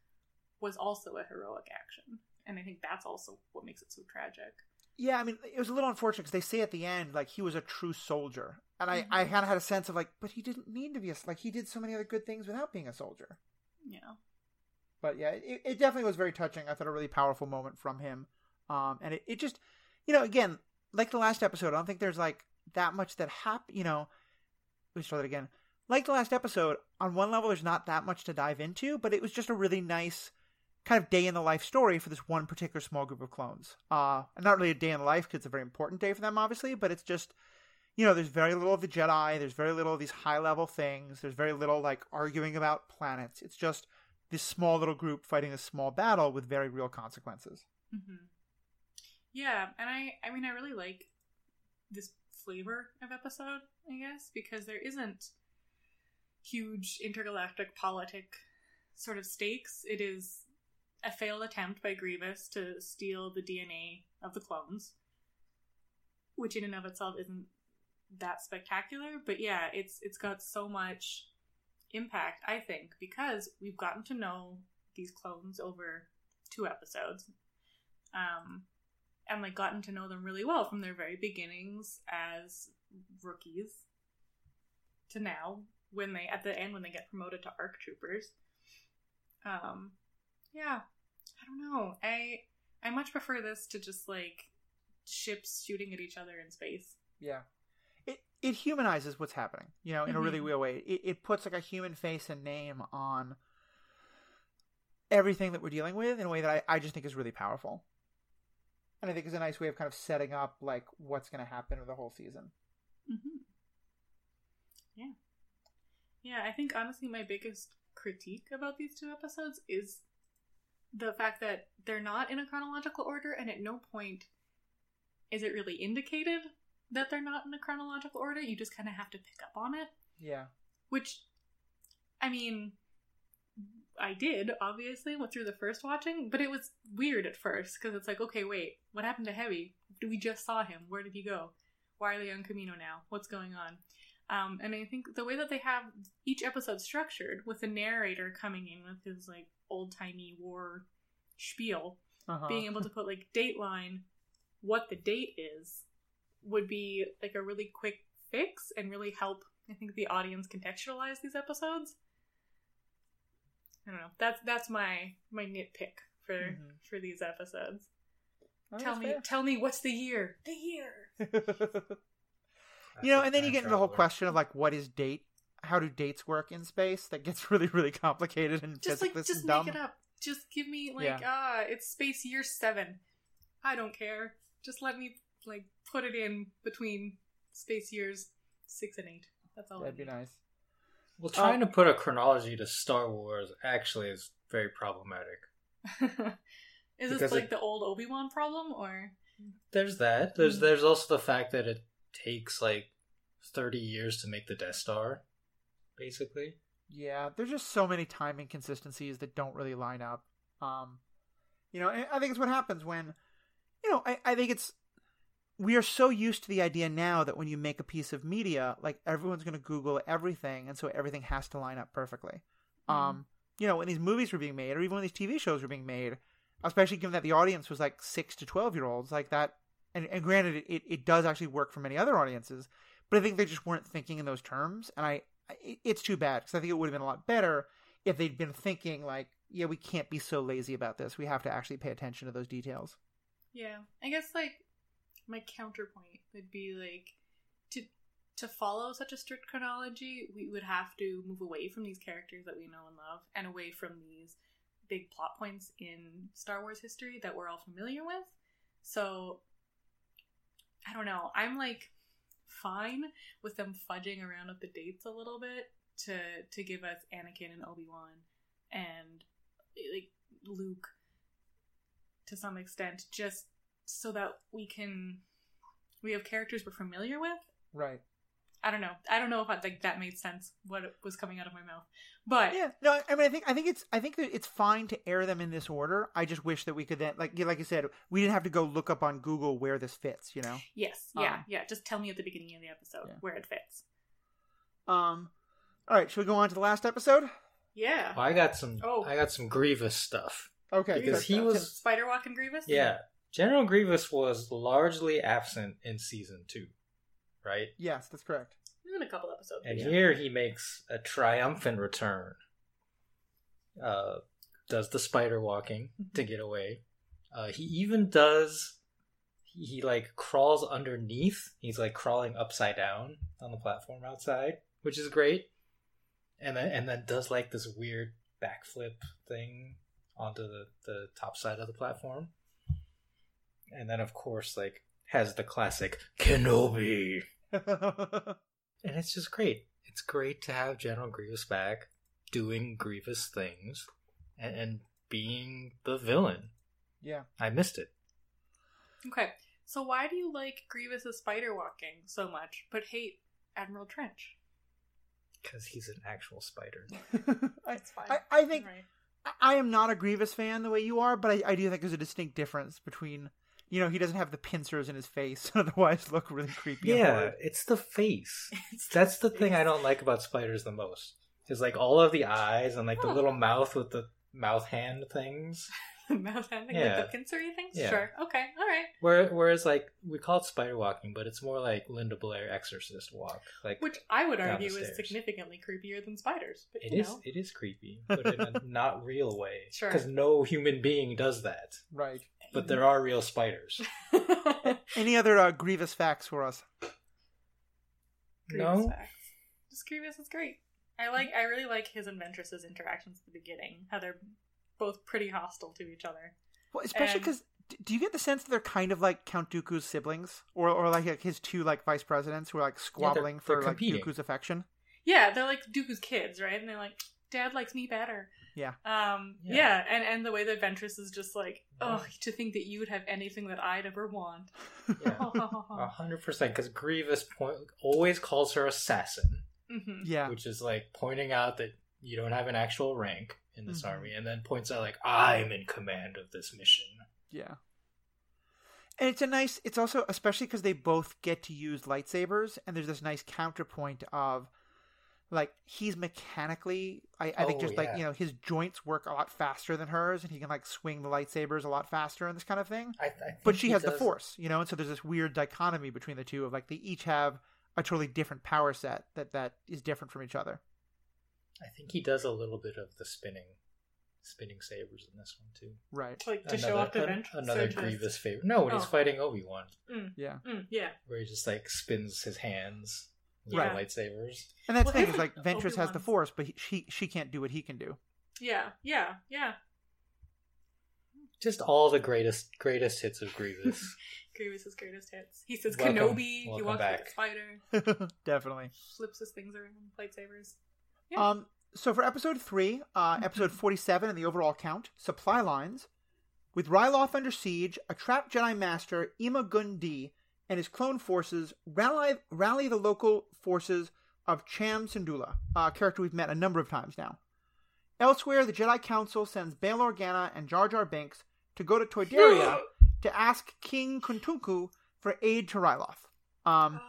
was also a heroic action. And I think that's also what makes it so tragic. Yeah, I mean, it was a little unfortunate because they say at the end, like, he was a true soldier. And I, I Mhm. kind of had a sense of, like, but he didn't need to be a, like, he did so many other good things without being a soldier. Yeah. But yeah, it, it definitely was very touching. I thought a really powerful moment from him. Um, and it, it just, you know, again, like the last episode, I don't think there's like that much that happened, you know, let me start that again. Like the last episode, on one level, there's not that much to dive into, but it was just a really nice kind of day in the life story for this one particular small group of clones. Uh, and not really a day in the life because it's a very important day for them, obviously, but it's just, you know, there's very little of the Jedi. There's very little of these high level things. There's very little like arguing about planets. It's just this small little group fighting a small battle with very real consequences. hmm Yeah, and I I mean I really like this flavor of episode, I guess, because there isn't huge intergalactic politic sort of stakes. It is a failed attempt by Grievous to steal the DNA of the clones, which in and of itself isn't that spectacular, but yeah, it's it's got so much impact, I think, because we've gotten to know these clones over two episodes. Um and like gotten to know them really well from their very beginnings as rookies to now when they at the end when they get promoted to arc troopers um yeah i don't know i i much prefer this to just like ships shooting at each other in space Yeah. It it humanizes what's happening, you know, in a really Mhm. real way. It, it puts like a human face and name on everything that we're dealing with in a way that I, I just think is really powerful. And I think is a nice way of kind of setting up like what's going to happen with the whole season. mm-hmm. yeah yeah i think honestly my biggest critique about these two episodes is the fact that they're not in a chronological order and at no point is it really indicated that they're not in a chronological order. You just kind of have to pick up on it. Yeah. which i mean i did obviously went through the first watching but it was weird at first because it's like okay wait what happened to heavy Do we just saw him. Where did he go? Why are they on kamino now? What's going on um, and i think the way that they have each episode structured with the narrator coming in with his like old-timey war spiel Uh-huh. being able to put like dateline what the date is would be like a really quick fix and really help i think the audience contextualize these episodes i don't know that's that's my my nitpick for Mhm. for these episodes think Tell me, tell me, what's the year? The year. fair. you know, and then you get into the whole traveler. question of like, what is date? How do dates work in space? That gets really, really complicated and Just like, physicless just and make dumb. it up. Just give me like, Yeah. ah, it's space year seven. I don't care. Just let me like put it in between space years six and eight. That's all. That'd be nice. Well, trying to put a chronology to Star Wars actually is very problematic. Is this like it- the old Obi Wan problem, or There's that. There's Mm. there's also the fact that it takes like 30 years to make the Death Star, basically. Yeah, there's just so many time inconsistencies that don't really line up. Um, you know, I think it's what happens when, you know, I, I think it's we are so used to the idea now that when you make a piece of media, like everyone's going to Google everything, and so everything has to line up perfectly. Um, you know, when these movies were being made, or even when these TV shows were being made, especially given that the audience was like six to twelve year olds, like that. And, and granted, it, it, does actually work for many other audiences, but I think they just weren't thinking in those terms, and I it's too bad because I think it would have been a lot better if they'd been thinking like, yeah, we can't be so lazy about this. We have to actually pay attention to those details. yeah, I guess like my counterpoint would be like to to follow such a strict chronology, we would have to move away from these characters that we know and love, and away from these big plot points in Star Wars history that we're all familiar with. So I don't know. I'm like fine with them fudging around with the dates a little bit to to give us Anakin and Obi Wan and like Luke to some extent, just so that we can we have characters we're familiar with. Right. I don't know. I don't know if I, like that made sense. What was coming out of my mouth, but Yeah. No, I mean, I think I think it's I think that it's fine to air them in this order. I just wish that we could then, like like you said, we didn't have to go look up on Google where this fits. You know. yes, yeah, Um, yeah. Just tell me at the beginning of the episode Yeah. where it fits. Um. All right. Should we go on to the last episode? Yeah. Well, I got some. Oh. I got some Grievous stuff. Okay. Because good. he was- Spider Walking Grievous. Yeah, General Grievous was largely absent in season two, right? Yes, that's correct. in a couple episodes. And yeah. here he makes a triumphant return. Uh, does the spider walking to get away. Uh, he even does. He, he like crawls underneath. He's like crawling upside down on the platform outside, which is great. And then and then does like this weird backflip thing onto the the top side of the platform. And then of course like has the classic Kenobi and it's just great. It's great to have General Grievous back doing Grievous things and, and being the villain. yeah. I missed it. Okay, so why do you like Grievous's spider walking so much, but hate Admiral Trench? Because he's an actual spider. I, fine. I, I think Right. I- I am not a Grievous fan the way you are, but I, I do think there's a distinct difference between, you know, he doesn't have the pincers in his face, otherwise look really creepy. Yeah, it's the face. It's That's the thing I don't like about spiders the most. Is like all of the eyes and like the little mouth with the mouth hand things. mouth handing Yeah. like the pincery things. Yeah. Sure. Okay. All right. Where, whereas like we call it spider walking, but it's more like Linda Blair exorcist walk. Like Which I would argue is significantly creepier than spiders. But it you is know. it is creepy, but in a not real way. Sure. Because no human being does that. Right. But there are real spiders. Any other uh, Grievous facts for us? Grievous No. facts. Just Grievous is great. I like. I really like his and Ventress's interactions at the beginning. How they're both pretty hostile to each other. Well, especially And- because do you get the sense that they're kind of like Count Dooku's siblings, or or like, like his two like vice presidents who are like squabbling for they're like competing. Dooku's affection? Yeah, they're like Dooku's kids, right? And they're like, Dad likes me better. Yeah. Um. Yeah. Yeah. and and the way that Ventress is just like, oh, to think that you would have anything that I'd ever want. A hundred percent. Because Grievous point always calls her assassin, hmm Yeah. which is like pointing out that you don't have an actual rank in this Mhm. army, and then points out like I'm in command of this mission. Yeah. And it's a nice. It's also especially because they both get to use lightsabers, and there's this nice counterpoint of, like he's mechanically. I, I think Oh, just like you know his joints work a lot faster than hers, and he can like swing the lightsabers a lot faster and this kind of thing. I, I think But she he has the force, you know, and so there's this weird dichotomy between the two of like they each have a totally different power set that that is different from each other. I think he does a little bit of the spinning spinning sabers in this one too. Right. like to show off the an- another so Grievous favor No, when he's Oh. fighting Obi Wan, Yeah. Mm, yeah. where he just like spins his hands with Yeah. the lightsabers. And that's Well, the thing is like and Ventress has the Force, but he, she she can't do what he can do. Yeah. Yeah. Yeah. Just all the greatest greatest hits of Grievous. Grievous's greatest hits. He says Welcome- Kenobi. he walks back. like a spider. Definitely. Flips his things around. Lightsabers. Yeah. Um. So for episode three, uh, episode forty-seven in the overall count, supply lines, with Ryloth under siege, a trapped Jedi Master Ima Gun Di and his clone forces rally rally the local forces of Cham Syndulla, a character we've met a number of times now. Elsewhere, the Jedi Council sends Bail Organa and Jar Jar Binks to go to Toydaria to ask King Katuunko for aid to Ryloth. Um.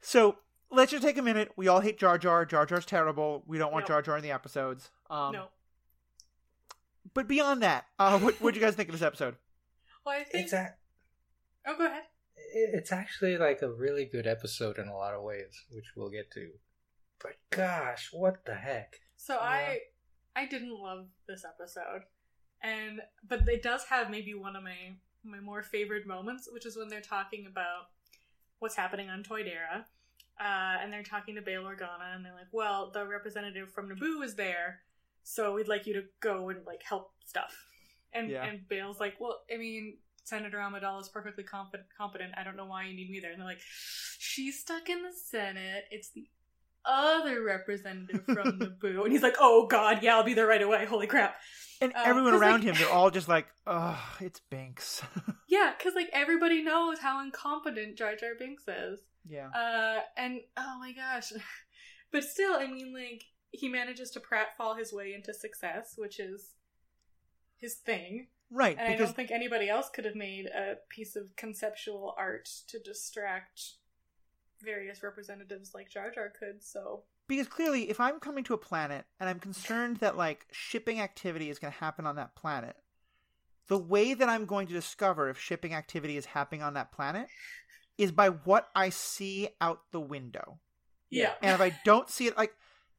So let's just take a minute. We all hate Jar Jar. Jar Jar's terrible. We don't want Yep. Jar Jar in the episodes. Um, no. But beyond that, uh, what what you guys think of this episode? Well, I think. It's a, oh, go ahead. It's actually like a really good episode in a lot of ways, which we'll get to. But gosh, what the heck? So I, I didn't love this episode, and but it does have maybe one of my my more favorite moments, which is when they're talking about what's happening on Toydaria, uh, and they're talking to Bail Organa, and they're like, "Well, the representative from Naboo is there, so we'd like you to go and like help stuff." And Yeah. and Bail's like, "Well, I mean." Senator Amidala is perfectly competent. Competent. I don't know why you need me there. And they're like, "She's stuck in the Senate. It's the other representative from Naboo. And he's like, oh god, yeah, I'll be there right away. Holy crap. And Uh, everyone around like- him, they're all just like, oh, it's Binks." Yeah, because like everybody knows how incompetent Jar Jar Binks is. yeah. Uh, and oh my gosh. But still, I mean, like, he manages to pratfall his way into success, which is his thing. Right, And I don't think anybody else could have made a piece of conceptual art to distract various representatives like Jar Jar could, so. because clearly if i'm coming to a planet and i'm concerned that like shipping activity is going to happen on that planet the way that i'm going to discover if shipping activity is happening on that planet is by what i see out the window Yeah. and if i don't see it like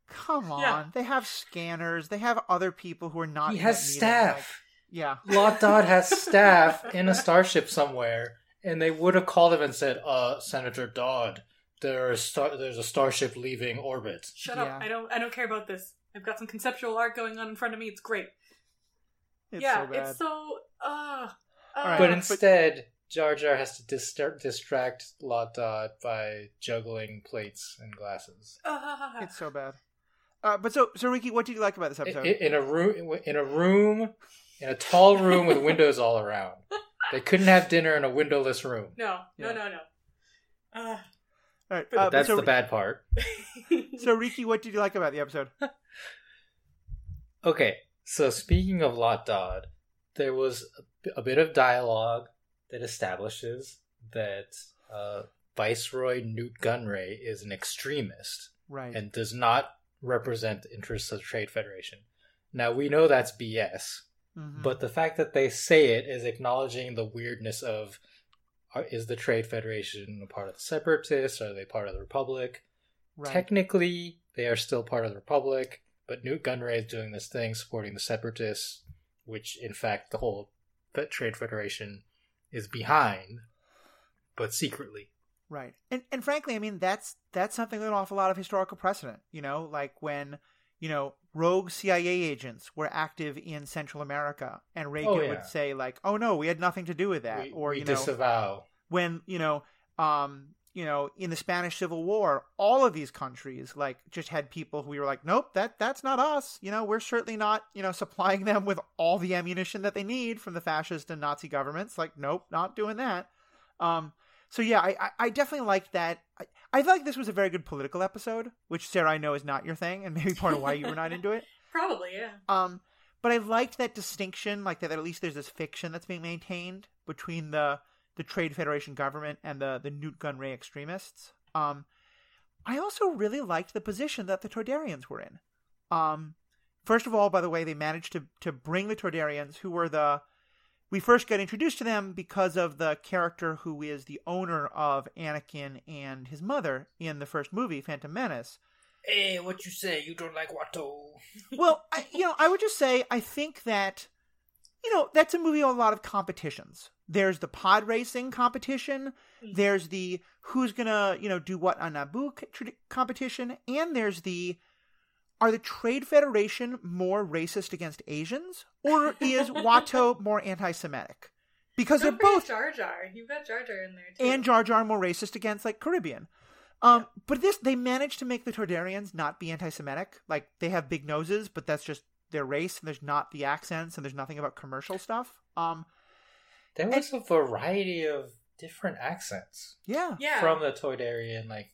come on Yeah. they have scanners they have other people who are not he has that meeting, staff. like- yeah Lott Dod has staff in a starship somewhere, and they would have called him and said, "Uh, Senator Dod, there is star- there's a starship leaving orbit." Shut Yeah. up. I don't I don't care about this. I've got some conceptual art going on in front of me. It's great. it's yeah, so bad it's so uh, uh right, But but- instead, Jar Jar has to dis- distract Lott Dod by juggling plates and glasses. uh, it's so bad uh, but so so riki what do you like about this I- episode in a room, in a room, in a tall room with windows all around. They couldn't have dinner in a windowless room. no, no, Yeah. no, no. Uh, all right but uh, That's so, the bad part. so riki what did you like about the episode Okay, so speaking of Lott Dod, there was a, a bit of dialogue that establishes that uh, Viceroy Nute Gunray is an extremist right and does not represent the interests of the Trade Federation. Now, we know that's BS, Mhm. but the fact that they say it is acknowledging the weirdness of are, is the Trade Federation a part of the Separatists? Are they part of the Republic? right. Technically, they are still part of the Republic, but Nute Gunray is doing this thing supporting the Separatists, which, in fact, the whole Trade Federation is behind, but secretly. Right. And and frankly, I mean that's that's something that off a lot of historical precedent. You know, like when you know rogue CIA agents were active in Central America, and Reagan Oh, yeah. would say like, "Oh no, we had nothing to do with that," we, or you know, disavow. when you know, um, you know, in the Spanish Civil War, all of these countries like just had people who we were like, "Nope, that that's not us." You know, we're certainly not you know supplying them with all the ammunition that they need from the fascist and Nazi governments. Like, nope, not doing that. Um, so yeah, I, I, I definitely like that. I, I feel like this was a very good political episode, which Sarah I know is not your thing, and maybe part of why you were not into it. Probably, yeah. Um, but I liked that distinction, like that at least there's this fiction that's being maintained between the the Trade Federation government and the the Nute Gunray extremists. Um, I also really liked the position that the Toydarians were in. Um, first of all, by the way, they managed to to bring the Toydarians, who were the we first got introduced to them because of the character who is the owner of Anakin and his mother in the first movie, Phantom Menace. Hey, what you say? You don't like Watto? well, I, you know, I would just say I think that you know that's a movie with a lot of competitions. There's the pod racing competition. Mhm. There's the who's gonna you know do what on Naboo competition, and there's the are the Trade Federation more racist against Asians, or is Watto more anti-Semitic? Because they're Don't forget both Jar Jar. You've got Jar Jar in there too. and Jar Jar more racist against like Caribbean. Um, but this they managed to make the Toydarians not be anti-Semitic. Like they have big noses, but that's just their race, and there's not the accents, and there's nothing about commercial stuff. Um, There was a variety of different accents yeah, yeah, from the Toydarian like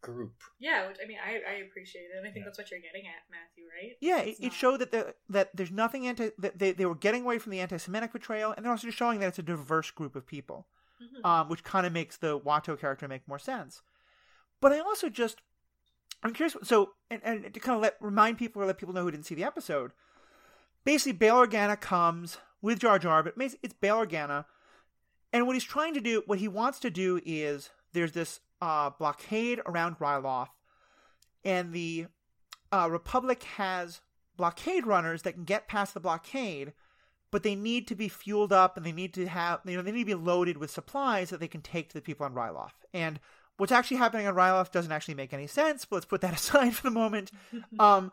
group. yeah. Which I mean, I, I appreciate it, and I think Yeah. that's what you're getting at, Matthew. Right? yeah. It, It's it not- showed that the, that there's nothing anti that they they were getting away from the anti-Semitic portrayal, and they're also just showing that it's a diverse group of people. Mhm. um, which kind of makes the Watto character make more sense. But I also just, I'm curious. So, and, and to kind of let remind people or let people know who didn't see the episode, basically Bail Organa comes with Jar Jar, but it's Bail Organa, and what he's trying to do, what he wants to do is there's this uh, blockade around Ryloth, and the uh, Republic has blockade runners that can get past the blockade, but they need to be fueled up and they need to have you know they need to be loaded with supplies that they can take to the people on Ryloth. And what's actually happening on Ryloth doesn't actually make any sense, but let's put that aside for the moment. Um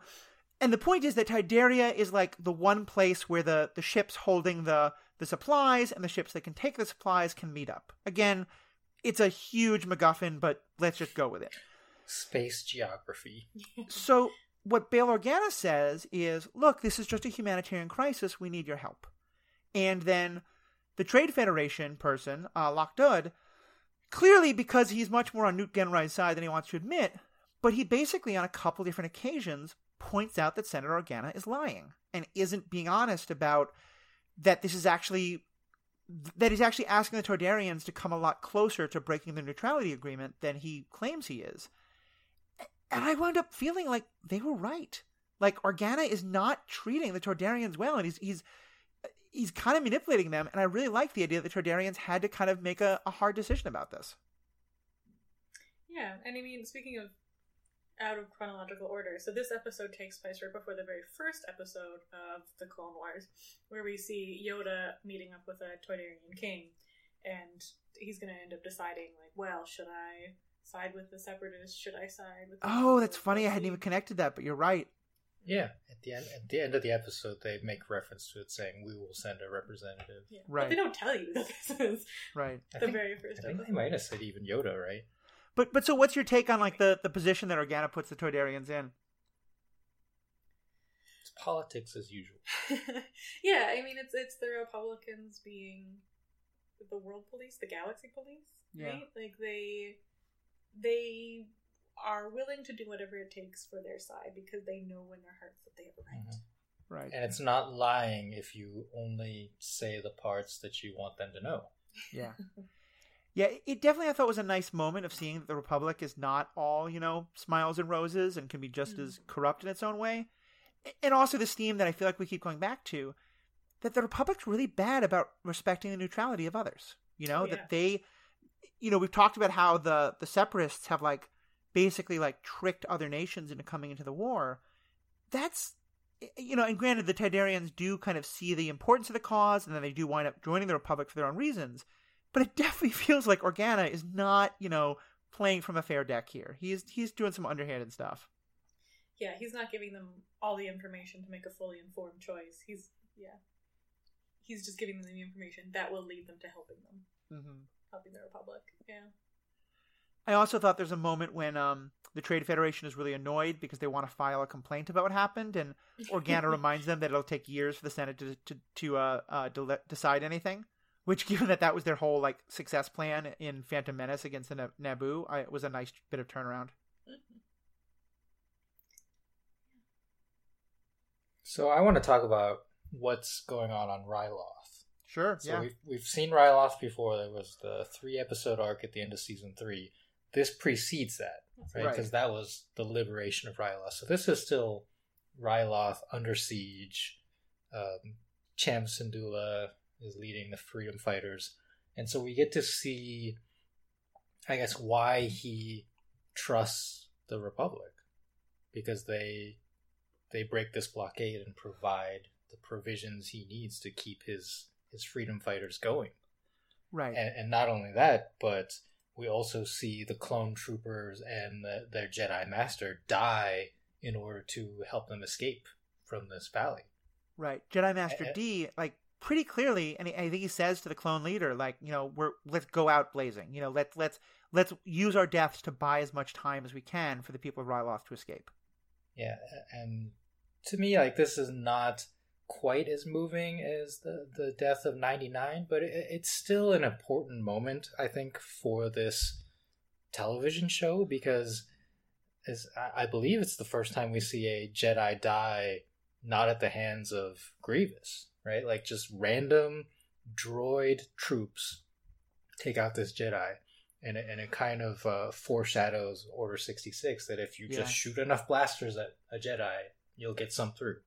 and the point is that Toydaria is like the one place where the, the ships holding the, the supplies and the ships that can take the supplies can meet up. Again, it's a huge MacGuffin, but let's just go with it. Space geography. So what Bail Organa says is, look, this is just a humanitarian crisis. We need your help. And then the Trade Federation person, uh, Lott Dod, clearly because he's much more on Nute Gunray's side than he wants to admit, but he basically on a couple different occasions points out that Senator Organa is lying and isn't being honest about that this is actually that he's actually asking the Toydarians to come a lot closer to breaking the neutrality agreement than he claims he is. And I wound up feeling like they were right. Like Organa is not treating the Toydarians well, and he's he's he's kind of manipulating them. And I really like the idea that the Toydarians had to kind of make a, a hard decision about this. Yeah, and I mean, speaking of out of chronological order, so this episode takes place right before the very first episode of the Clone Wars, where we see Yoda meeting up with a Toydarian king, and he's going to end up deciding, like, well, should I side with the Separatists? Should I side with? the Oh, that's funny. I hadn't even connected that, but you're right. Yeah, at the end at the end of the episode, they make reference to it saying, "We will send a representative." Yeah. Right. But they don't tell you that this is Right. The think, very I first think they might have said even Yoda, right? But but so what's your take on like the, the position that Organa puts the Toydarians in? It's politics as usual. yeah, I mean, it's it's the Republicans being the world police, the galaxy police, Yeah. right? Like they they are willing to do whatever it takes for their side because they know in their hearts that they have a right. Mhm. Right. And it's not lying if you only say the parts that you want them to know. Yeah. Yeah, it definitely I thought was a nice moment of seeing that the Republic is not all, you know, smiles and roses and can be just Mm. as corrupt in its own way. And also this theme that I feel like we keep going back to that the Republic's really bad about respecting the neutrality of others. You know, Oh, yeah. that they you know, we've talked about how the the separatists have like basically like tricked other nations into coming into the war. That's you know, and granted the Toydarians do kind of see the importance of the cause and then they do wind up joining the Republic for their own reasons but it definitely feels like Organa is not, you know, playing from a fair deck here. He's he's doing some underhanded stuff. Yeah, he's not giving them all the information to make a fully informed choice. He's yeah, he's just giving them the information that will lead them to helping them, Mm-hmm. helping the Republic. Yeah. I also thought there's a moment when um, the Trade Federation is really annoyed because they want to file a complaint about what happened, and Organa reminds them that it'll take years for the Senate to to, to uh, uh, de- decide anything. Which, given that that was their whole like success plan in Phantom Menace against the Na- Naboo, I, it was a nice bit of turnaround. So I want to talk about what's going on on Ryloth. Sure. So yeah. we've we've seen Ryloth before. There was the three episode arc at the end of season three. This precedes that, right? Right. Because that was the liberation of Ryloth. So this is still Ryloth under siege. Um, Cham Syndulla is leading the freedom fighters, and so we get to see, I guess, why he trusts the Republic. because they they break this blockade and provide the provisions he needs to keep his his freedom fighters going. Right. And, and not only that, but we also see the clone troopers and the, their Jedi Master die in order to help them escape from this valley. Right. Jedi Master eh. D, like pretty clearly, and I think he says to the clone leader, like, you know, we're let's go out blazing. You know, let's let's let's use our deaths to buy as much time as we can for the people of Ryloth to escape. Yeah, and to me, like this is not quite as moving as the the death of ninety nine, but it, it's still an important moment, I think, for this television show because, as I I believe, it's the first time we see a Jedi die not at the hands of Grievous, right? Like just random droid troops take out this Jedi. And it, and it kind of uh, foreshadows Order 66 that if you Yeah. just shoot enough blasters at a Jedi, you'll get some through.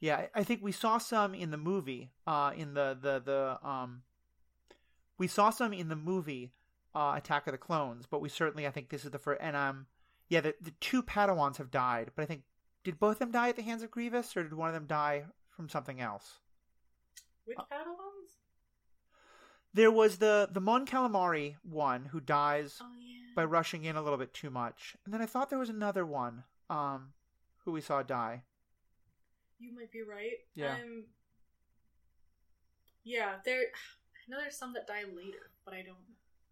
Yeah, I- think we saw some in the movie. Uh, in the the the um, we saw some in the movie, uh, Attack of the Clones. But we certainly, I think this is the first. And um, yeah, the the two Padawans have died. But I think did both of them die at the hands of Grievous, or did one of them die from something else? Which Padawans? There was the the Mon Calamari one who dies Oh yeah. by rushing in a little bit too much, and then I thought there was another one, um, who we saw die. You might be right. Yeah. Um, yeah, there. I know there's some that die later, but I don't.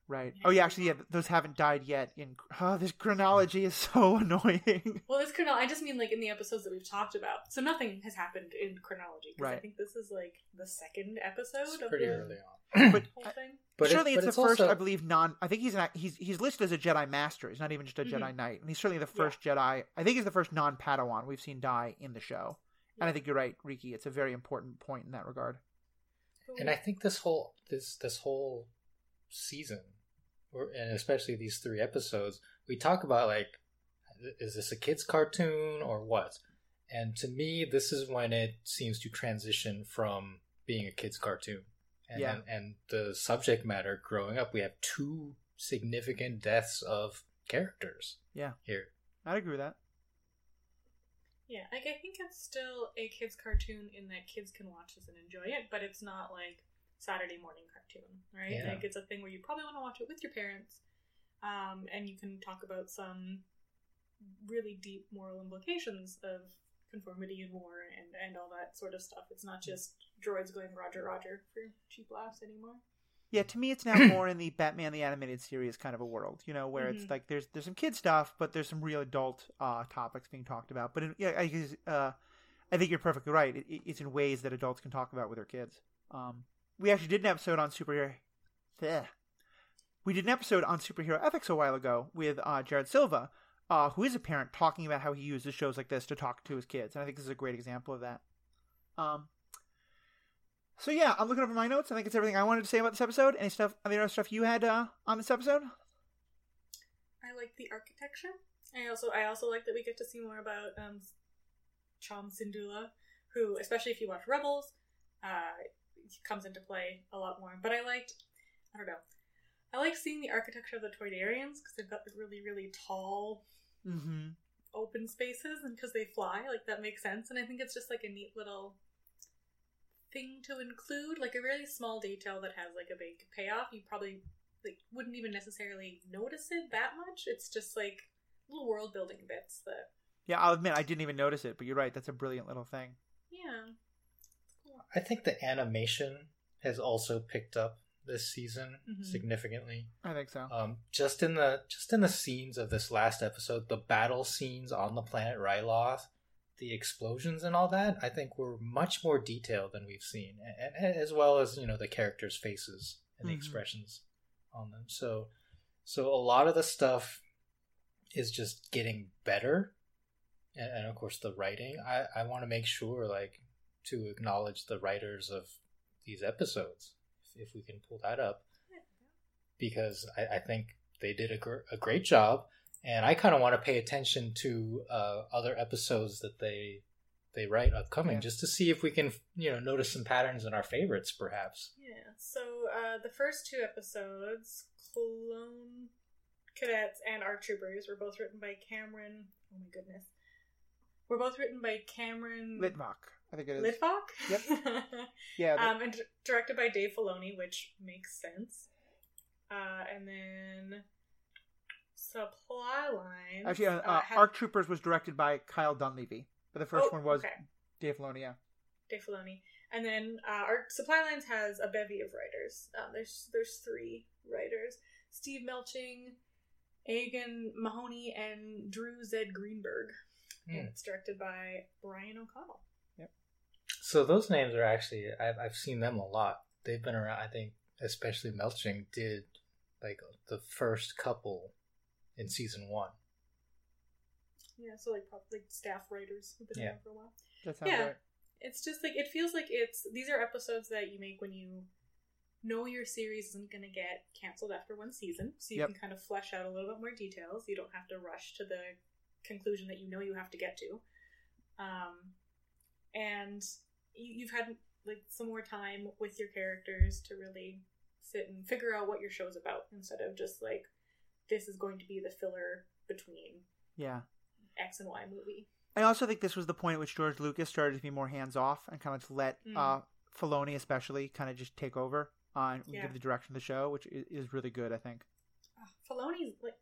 Right. Oh yeah, actually, yeah, those haven't died yet. In oh, this chronology is so annoying. Well, this chrono. I just mean like in the episodes that we've talked about. So nothing has happened in chronology. 'cause I think this is like the second episode It's of pretty the early on. but whole thing. But certainly, but it's the first, also- I believe, non. I think he's an he's he's listed as a Jedi Master. He's not even just a Jedi Mhm. Knight, and he's certainly the first Jedi. I think he's the first non-Padawan we've seen die in the show. And I think you're right, Riki. It's a very important point in that regard. and I think this whole this this whole season, or and especially these three episodes, we talk about like, is this a kids cartoon or what? And to me, this is when it seems to transition from being a kids cartoon, and Yeah. and, and the subject matter growing up. We have two significant deaths of characters. Yeah. here. I'd agree with that. Yeah, like I think it's still a kids' cartoon in that kids can watch this and enjoy it, but it's not like Saturday morning cartoon, right? Yeah. Like it's a thing where you probably want to watch it with your parents, um, and you can talk about some really deep moral implications of conformity and war and and all that sort of stuff. It's not just droids going Roger Roger for cheap laughs anymore. Yeah, to me, it's now more in the Batman the Animated Series kind of a world, you know, where Mhm. it's like there's there's some kid stuff, but there's some real adult uh, topics being talked about. But in, yeah, I, uh, I think you're perfectly right. It, it- it's in ways that adults can talk about with their kids. Um, we actually did an episode on superhero. Bleh. We did an episode on superhero ethics a while ago with uh, Jared Silva, uh, who is a parent, talking about how he uses shows like this to talk to his kids, and I think this is a great example of that. Um, so yeah, I'm looking over my notes. I think it's everything I wanted to say about this episode. Any stuff, any other stuff you had uh, on this episode? I like the architecture. I also I also like that we get to see more about um, Cham Syndulla, who, especially if you watch Rebels, uh, comes into play a lot more. But I liked, I don't know, I like seeing the architecture of the Toydarians because they've got the really really tall Mm-hmm. open spaces and because they fly, like that makes sense. And I think it's just like a neat little thing to include, like a really small detail that has like a big payoff. You probably like wouldn't even necessarily notice it that much. It's just like little world building bits that Yeah, I'll admit I didn't even notice it, but you're right. That's a brilliant little thing. yeah. I think the animation has also picked up this season Mhm. significantly. I think so. Um, just in the just in the scenes of this last episode, the battle scenes on the planet Ryloth, the explosions and all that, I think were much more detailed than we've seen, and, and as well as you know the characters' faces and the Mhm. expressions on them. So, so a lot of the stuff is just getting better, and, and of course the writing. I I want to make sure like to acknowledge the writers of these episodes, if, if we can pull that up because I, I think they did a, gr- a great job, and I kind of want to pay attention to uh, other episodes that they they write upcoming, Yeah. just to see if we can you know notice some patterns in our favorites, perhaps. Yeah. So uh, the first two episodes, Clone Cadets and ARC Troopers, were both written by Cameron. Oh my goodness. were both written by Cameron Litvack, I think it is. Litvack. Yep. Yeah. the- um, and d- directed by Dave Filoni, which makes sense. Uh, and then Supply Lines. actually, uh, uh, had- Arc Troopers was directed by Kyle Dunlevy, but the first Oh, one was okay. Dave Filoni. Yeah. Dave Filoni. And then uh, our Supply Lines has a bevy of writers. Um, there's there's three writers: Steve Melching, Agan Mahoney, and Drew Zed Greenberg. Hmm. And it's directed by Brian O'Connell. So those names are actually I've I've seen them a lot. They've been around. I think especially Melching did like the first couple in season one. Yeah, so like probably staff writers who've been Yeah. around for a while. That sounds Yeah. right. It's just like it feels like it's these are episodes that you make when you know your series isn't going to get canceled after one season, so you Yep. can kind of flesh out a little bit more details. You don't have to rush to the conclusion that you know you have to get to, um, and you, you've had like some more time with your characters to really sit and figure out what your show's about instead of just like this is going to be the filler between Yeah. X and Y movie. I also think this was the point at which George Lucas started to be more hands off and kind of let Mm. uh, Filoni, especially, kind of just take over uh, and Yeah. give the direction of the show, which is, is really good. I think. Ah, Filoni's like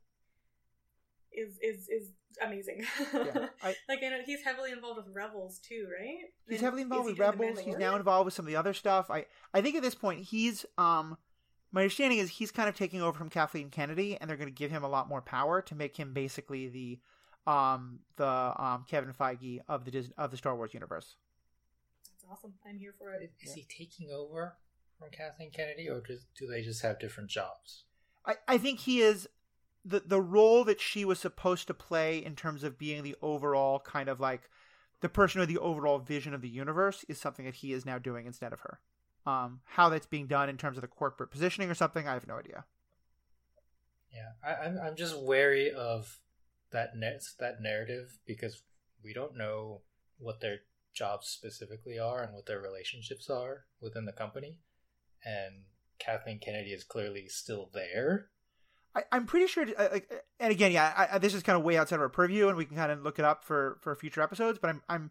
is is is amazing. Yeah, I- like I know he's heavily involved with Rebels too, right? He's And heavily involved he with Rebels. He's now involved with some of the other stuff. I I think at this point he's um my understanding is he's kind of taking over from Kathleen Kennedy, and they're going to give him a lot more power to make him basically the um the um Kevin Feige of the Disney, of the Star Wars universe. That's awesome. I'm here for it. Is he taking over from Kathleen Kennedy, or does, do they just have different jobs? I, I think he is the the role that she was supposed to play in terms of being the overall kind of like the person with the overall vision of the universe is something that he is now doing instead of her. Um, how that's being done in terms of the corporate positioning or something, I have no idea. Yeah, I, I'm I'm just wary of that net that narrative because we don't know what their jobs specifically are and what their relationships are within the company, and Kathleen Kennedy is clearly still there. I, I'm pretty sure. uh, Like, and again, yeah, I, I, this is kind of way outside of our purview, and we can kind of look it up for for future episodes. But I'm, I'm,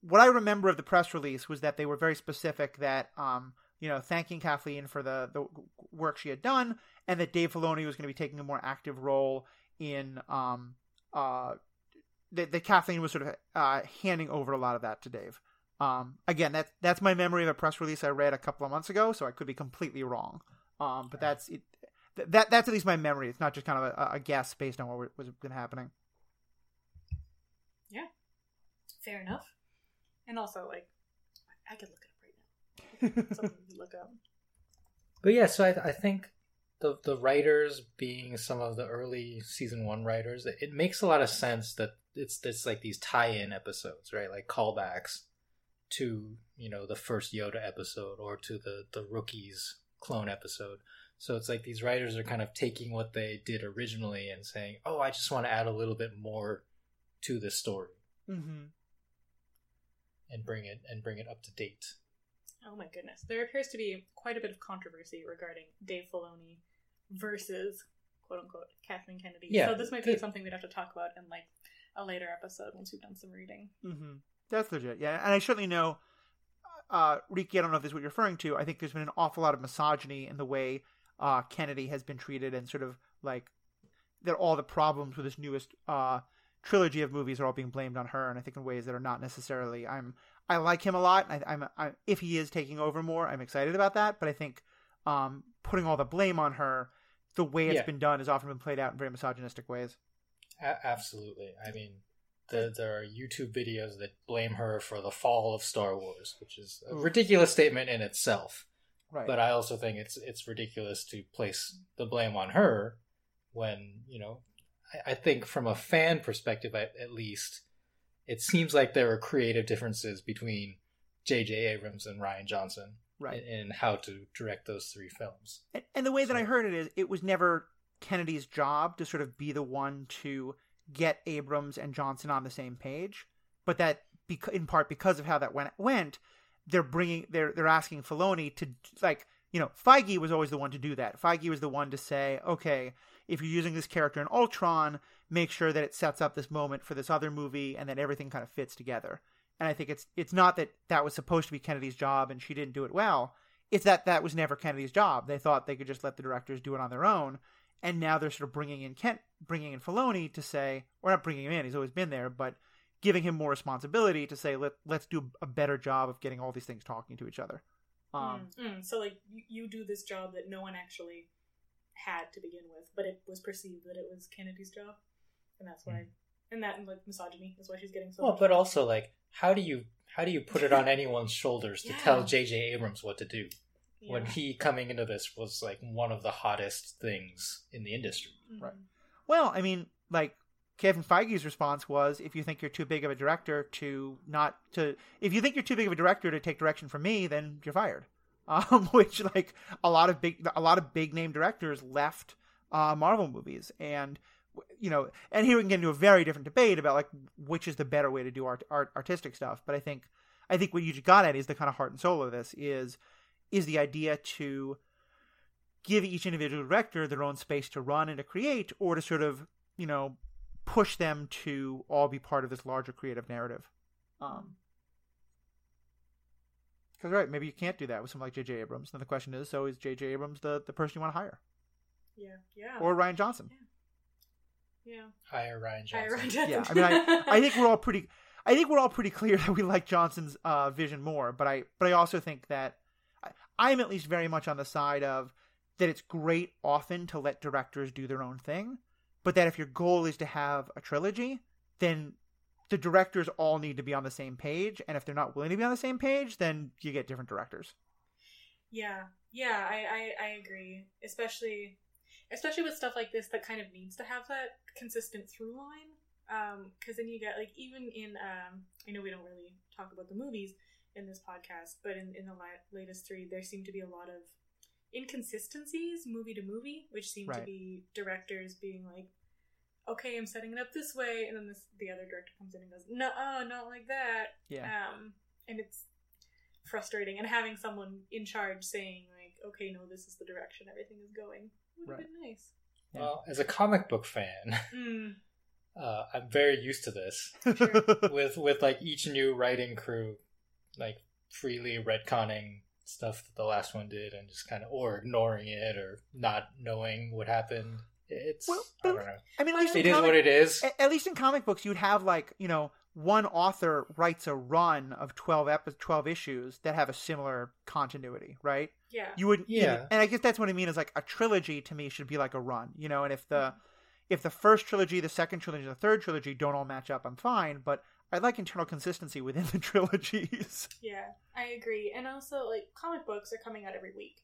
what I remember of the press release was that they were very specific that, um, you know, thanking Kathleen for the the work she had done, and that Dave Filoni was going to be taking a more active role in, um, uh, that, that Kathleen was sort of uh, handing over a lot of that to Dave. Um, again, that that's my memory of a press release I read a couple of months ago, so I could be completely wrong. Um, but that's it. Th- that that's at least my memory. It's not just kind of a, a guess based on what was been happening. Yeah, fair enough. And also, like, I could look it up right now. Something to look up. But yeah, so I, I think the the writers being some of the early season one writers, it, it makes a lot of sense that it's it's like these tie-in episodes, right? Like callbacks to you know the first Yoda episode or to the the rookies clone episode. So it's like these writers are kind of taking what they did originally and saying, "Oh, I just want to add a little bit more to the story Mm-hmm. and bring it and bring it up to date." Oh my goodness. There appears to be quite a bit of controversy regarding Dave Filoni versus quote unquote Kathleen Kennedy. Yeah, so this might be good. something we'd have to talk about in like a later episode once we've done some reading. Mm-hmm. That's legit. Yeah, and I certainly know, uh, Riki. I don't know if this is what you're referring to. I think there's been an awful lot of misogyny in the way uh, Kennedy has been treated, and sort of like that all the problems with this newest uh, trilogy of movies are all being blamed on her, and I think in ways that are not necessarily. I'm I like him a lot. I, I'm I, if he is taking over more, I'm excited about that. But I think um, putting all the blame on her, the way it's Yeah. been done, has often been played out in very misogynistic ways. A- absolutely. I mean, there, there are YouTube videos that blame her for the fall of Star Wars, which is a ridiculous statement in itself. Right. But I also think it's it's ridiculous to place the blame on her when you know. I, I think from a fan perspective, at, at least, it seems like there are creative differences between J.J. Abrams and Rian Johnson right. in, in how to direct those three films. And, and the way that I heard it is, it was never Kennedy's job to sort of be the one to get Abrams and Johnson on the same page, but that in part because of how that went, went, they're bringing they're they're asking Filoni to like you know Feige was always the one to do that. Feige was the one to say, okay, if you're using this character in Ultron, make sure that it sets up this moment for this other movie and that everything kind of fits together. And I think it's it's not that that was supposed to be Kennedy's job and she didn't do it well. It's that that was never Kennedy's job. They thought they could just let the directors do it on their own, and now they're sort of bringing in Kent, bringing in Filoni to say, or not bringing him in. He's always been there, but giving him more responsibility to say, let let's do a better job of getting all these things talking to each other. Um, Mm, so like you, you do this job that no one actually had to begin with, but it was perceived that it was Kennedy's job, and that's why, and that and like misogyny is why she's getting so. Well, much but also like, how do you how do you put it on anyone's shoulders to Yeah. tell J.J. Abrams what to do Yeah. when he coming into this was like one of the hottest things in the industry? Mhm. Right. Well, I mean, like Kevin Feige's response was, if you think you're too big of a director to not to, if you think you're too big of a director to take direction from me, then you're fired. Um, which like a lot of big, a lot of big name directors left uh, Marvel movies, and you know, and here we can get into a very different debate about like which is the better way to do art, art artistic stuff. But I think, I think what you just got at is the kind of heart and soul of this is, is the idea to give each individual director their own space to run and to create, or to sort of, you know, push them to all be part of this larger creative narrative. Um, because right, maybe you can't do that with someone like J.J. Abrams. Then the question is, so is J.J. Abrams the, the person you want to hire, Yeah, yeah, or Rian Johnson? yeah. Hire Rian I Johnson. read Yeah, I mean, I, I think we're all pretty. I think we're all pretty clear that we like Johnson's uh, vision more, but I but I also think that I, I'm at least very much on the side of that it's great often to let directors do their own thing, but that if your goal is to have a trilogy, then the directors all need to be on the same page, and if they're not willing to be on the same page, then you get different directors. Yeah, yeah, I, I, I agree. Especially, especially with stuff like this that kind of needs to have that consistent through line. Because then you get like even in um, I know we don't really talk about the movies in this podcast, but in in the la- latest three, there seem to be a lot of inconsistencies movie to movie, which seem to be directors being like, "Okay, I'm setting it up this way," and then this the other director comes in and goes, "No, not like that." Yeah, um, and it's frustrating. And having someone in charge saying like, "Okay, no, this is the direction everything is going," would have Right. been nice. Well, as a comic book fan, Mm, uh, I'm very used to this. with with like each new writing crew like freely retconning stuff that the last one did and just kind of or ignoring it or not knowing what happened it's Well, i don't know I mean, at least it in is comic- what it is a- at least in comic books, you'd have like you know one author writes a run of twelve epi- twelve issues that have a similar continuity, right? yeah, You would, Yeah. and I guess that's what I mean is like a trilogy to me should be like a run, you know. And if the mm-hmm. if the first trilogy, the second trilogy, the third trilogy don't all match up, I'm fine. But I like internal consistency within the trilogies. yeah, I agree. And also, like comic books are coming out every week,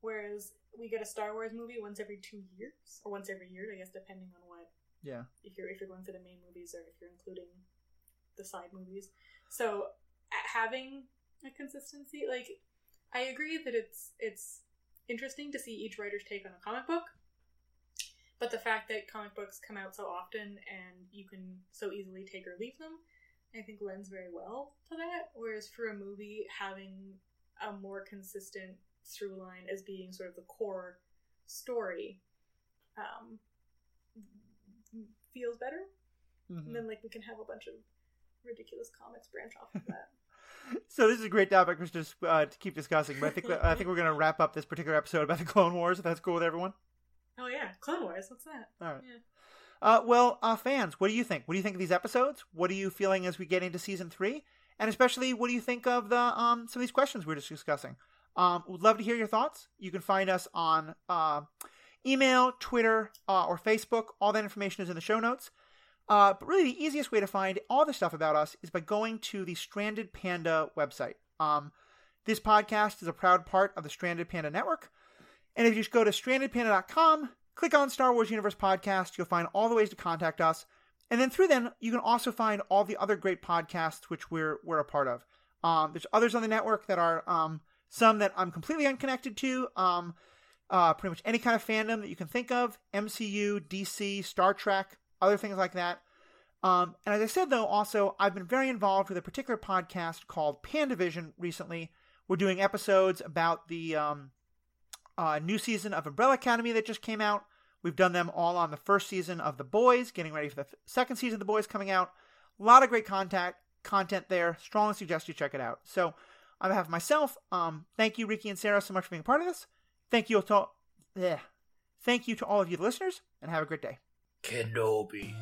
whereas we get a Star Wars movie once every two years or once every year, I guess, depending on what yeah, if you're if you're going for the main movies or if you're including the side movies. So having a consistency, like I agree that it's it's interesting to see each writer's take on a comic book, but the fact that comic books come out so often and you can so easily take or leave them, I think lends very well to that. Whereas for a movie, having a more consistent through line as being sort of the core story um, feels better. Mhm. And then like we can have a bunch of ridiculous comics branch off of that. So this is a great topic for us to, uh, to keep discussing. But I think I think we're going to wrap up this particular episode about the Clone Wars. If that's cool with everyone. oh yeah, Clone Wars. What's that? All right. Yeah. Uh, well, uh, fans, what do you think? What do you think of these episodes? What are you feeling as we get into season three? And especially, what do you think of the um, some of these questions we are just discussing? Um, would love to hear your thoughts. You can find us on uh, email, Twitter, uh, or Facebook. All that information is in the show notes. Uh, but really, the easiest way to find all the stuff about us is by going to the Stranded Panda website. Um, this podcast is a proud part of the Stranded Panda Network. And if you just go to strandedpanda.com, click on Star Wars Universe Podcast, you'll find all the ways to contact us. And then through them, you can also find all the other great podcasts which we're we're a part of. Um, there's others on the network that are um, some that I'm completely unconnected to. Um, uh, pretty much any kind of fandom that you can think of: MCU, DC, Star Trek, other things like that. Um, and as I said, though, also I've been very involved with a particular podcast called Pandavision recently. We're doing episodes about the um, uh, new season of Umbrella Academy that just came out. We've done them all on the first season of The Boys, getting ready for the second season of The Boys coming out. A lot of great content content there. Strongly suggest you check it out. So, on behalf of myself, um, thank you, Riki and Sarah, so much for being a part of this. Thank you to, yeah, thank you to all of you listeners, and have a great day. Kenobi.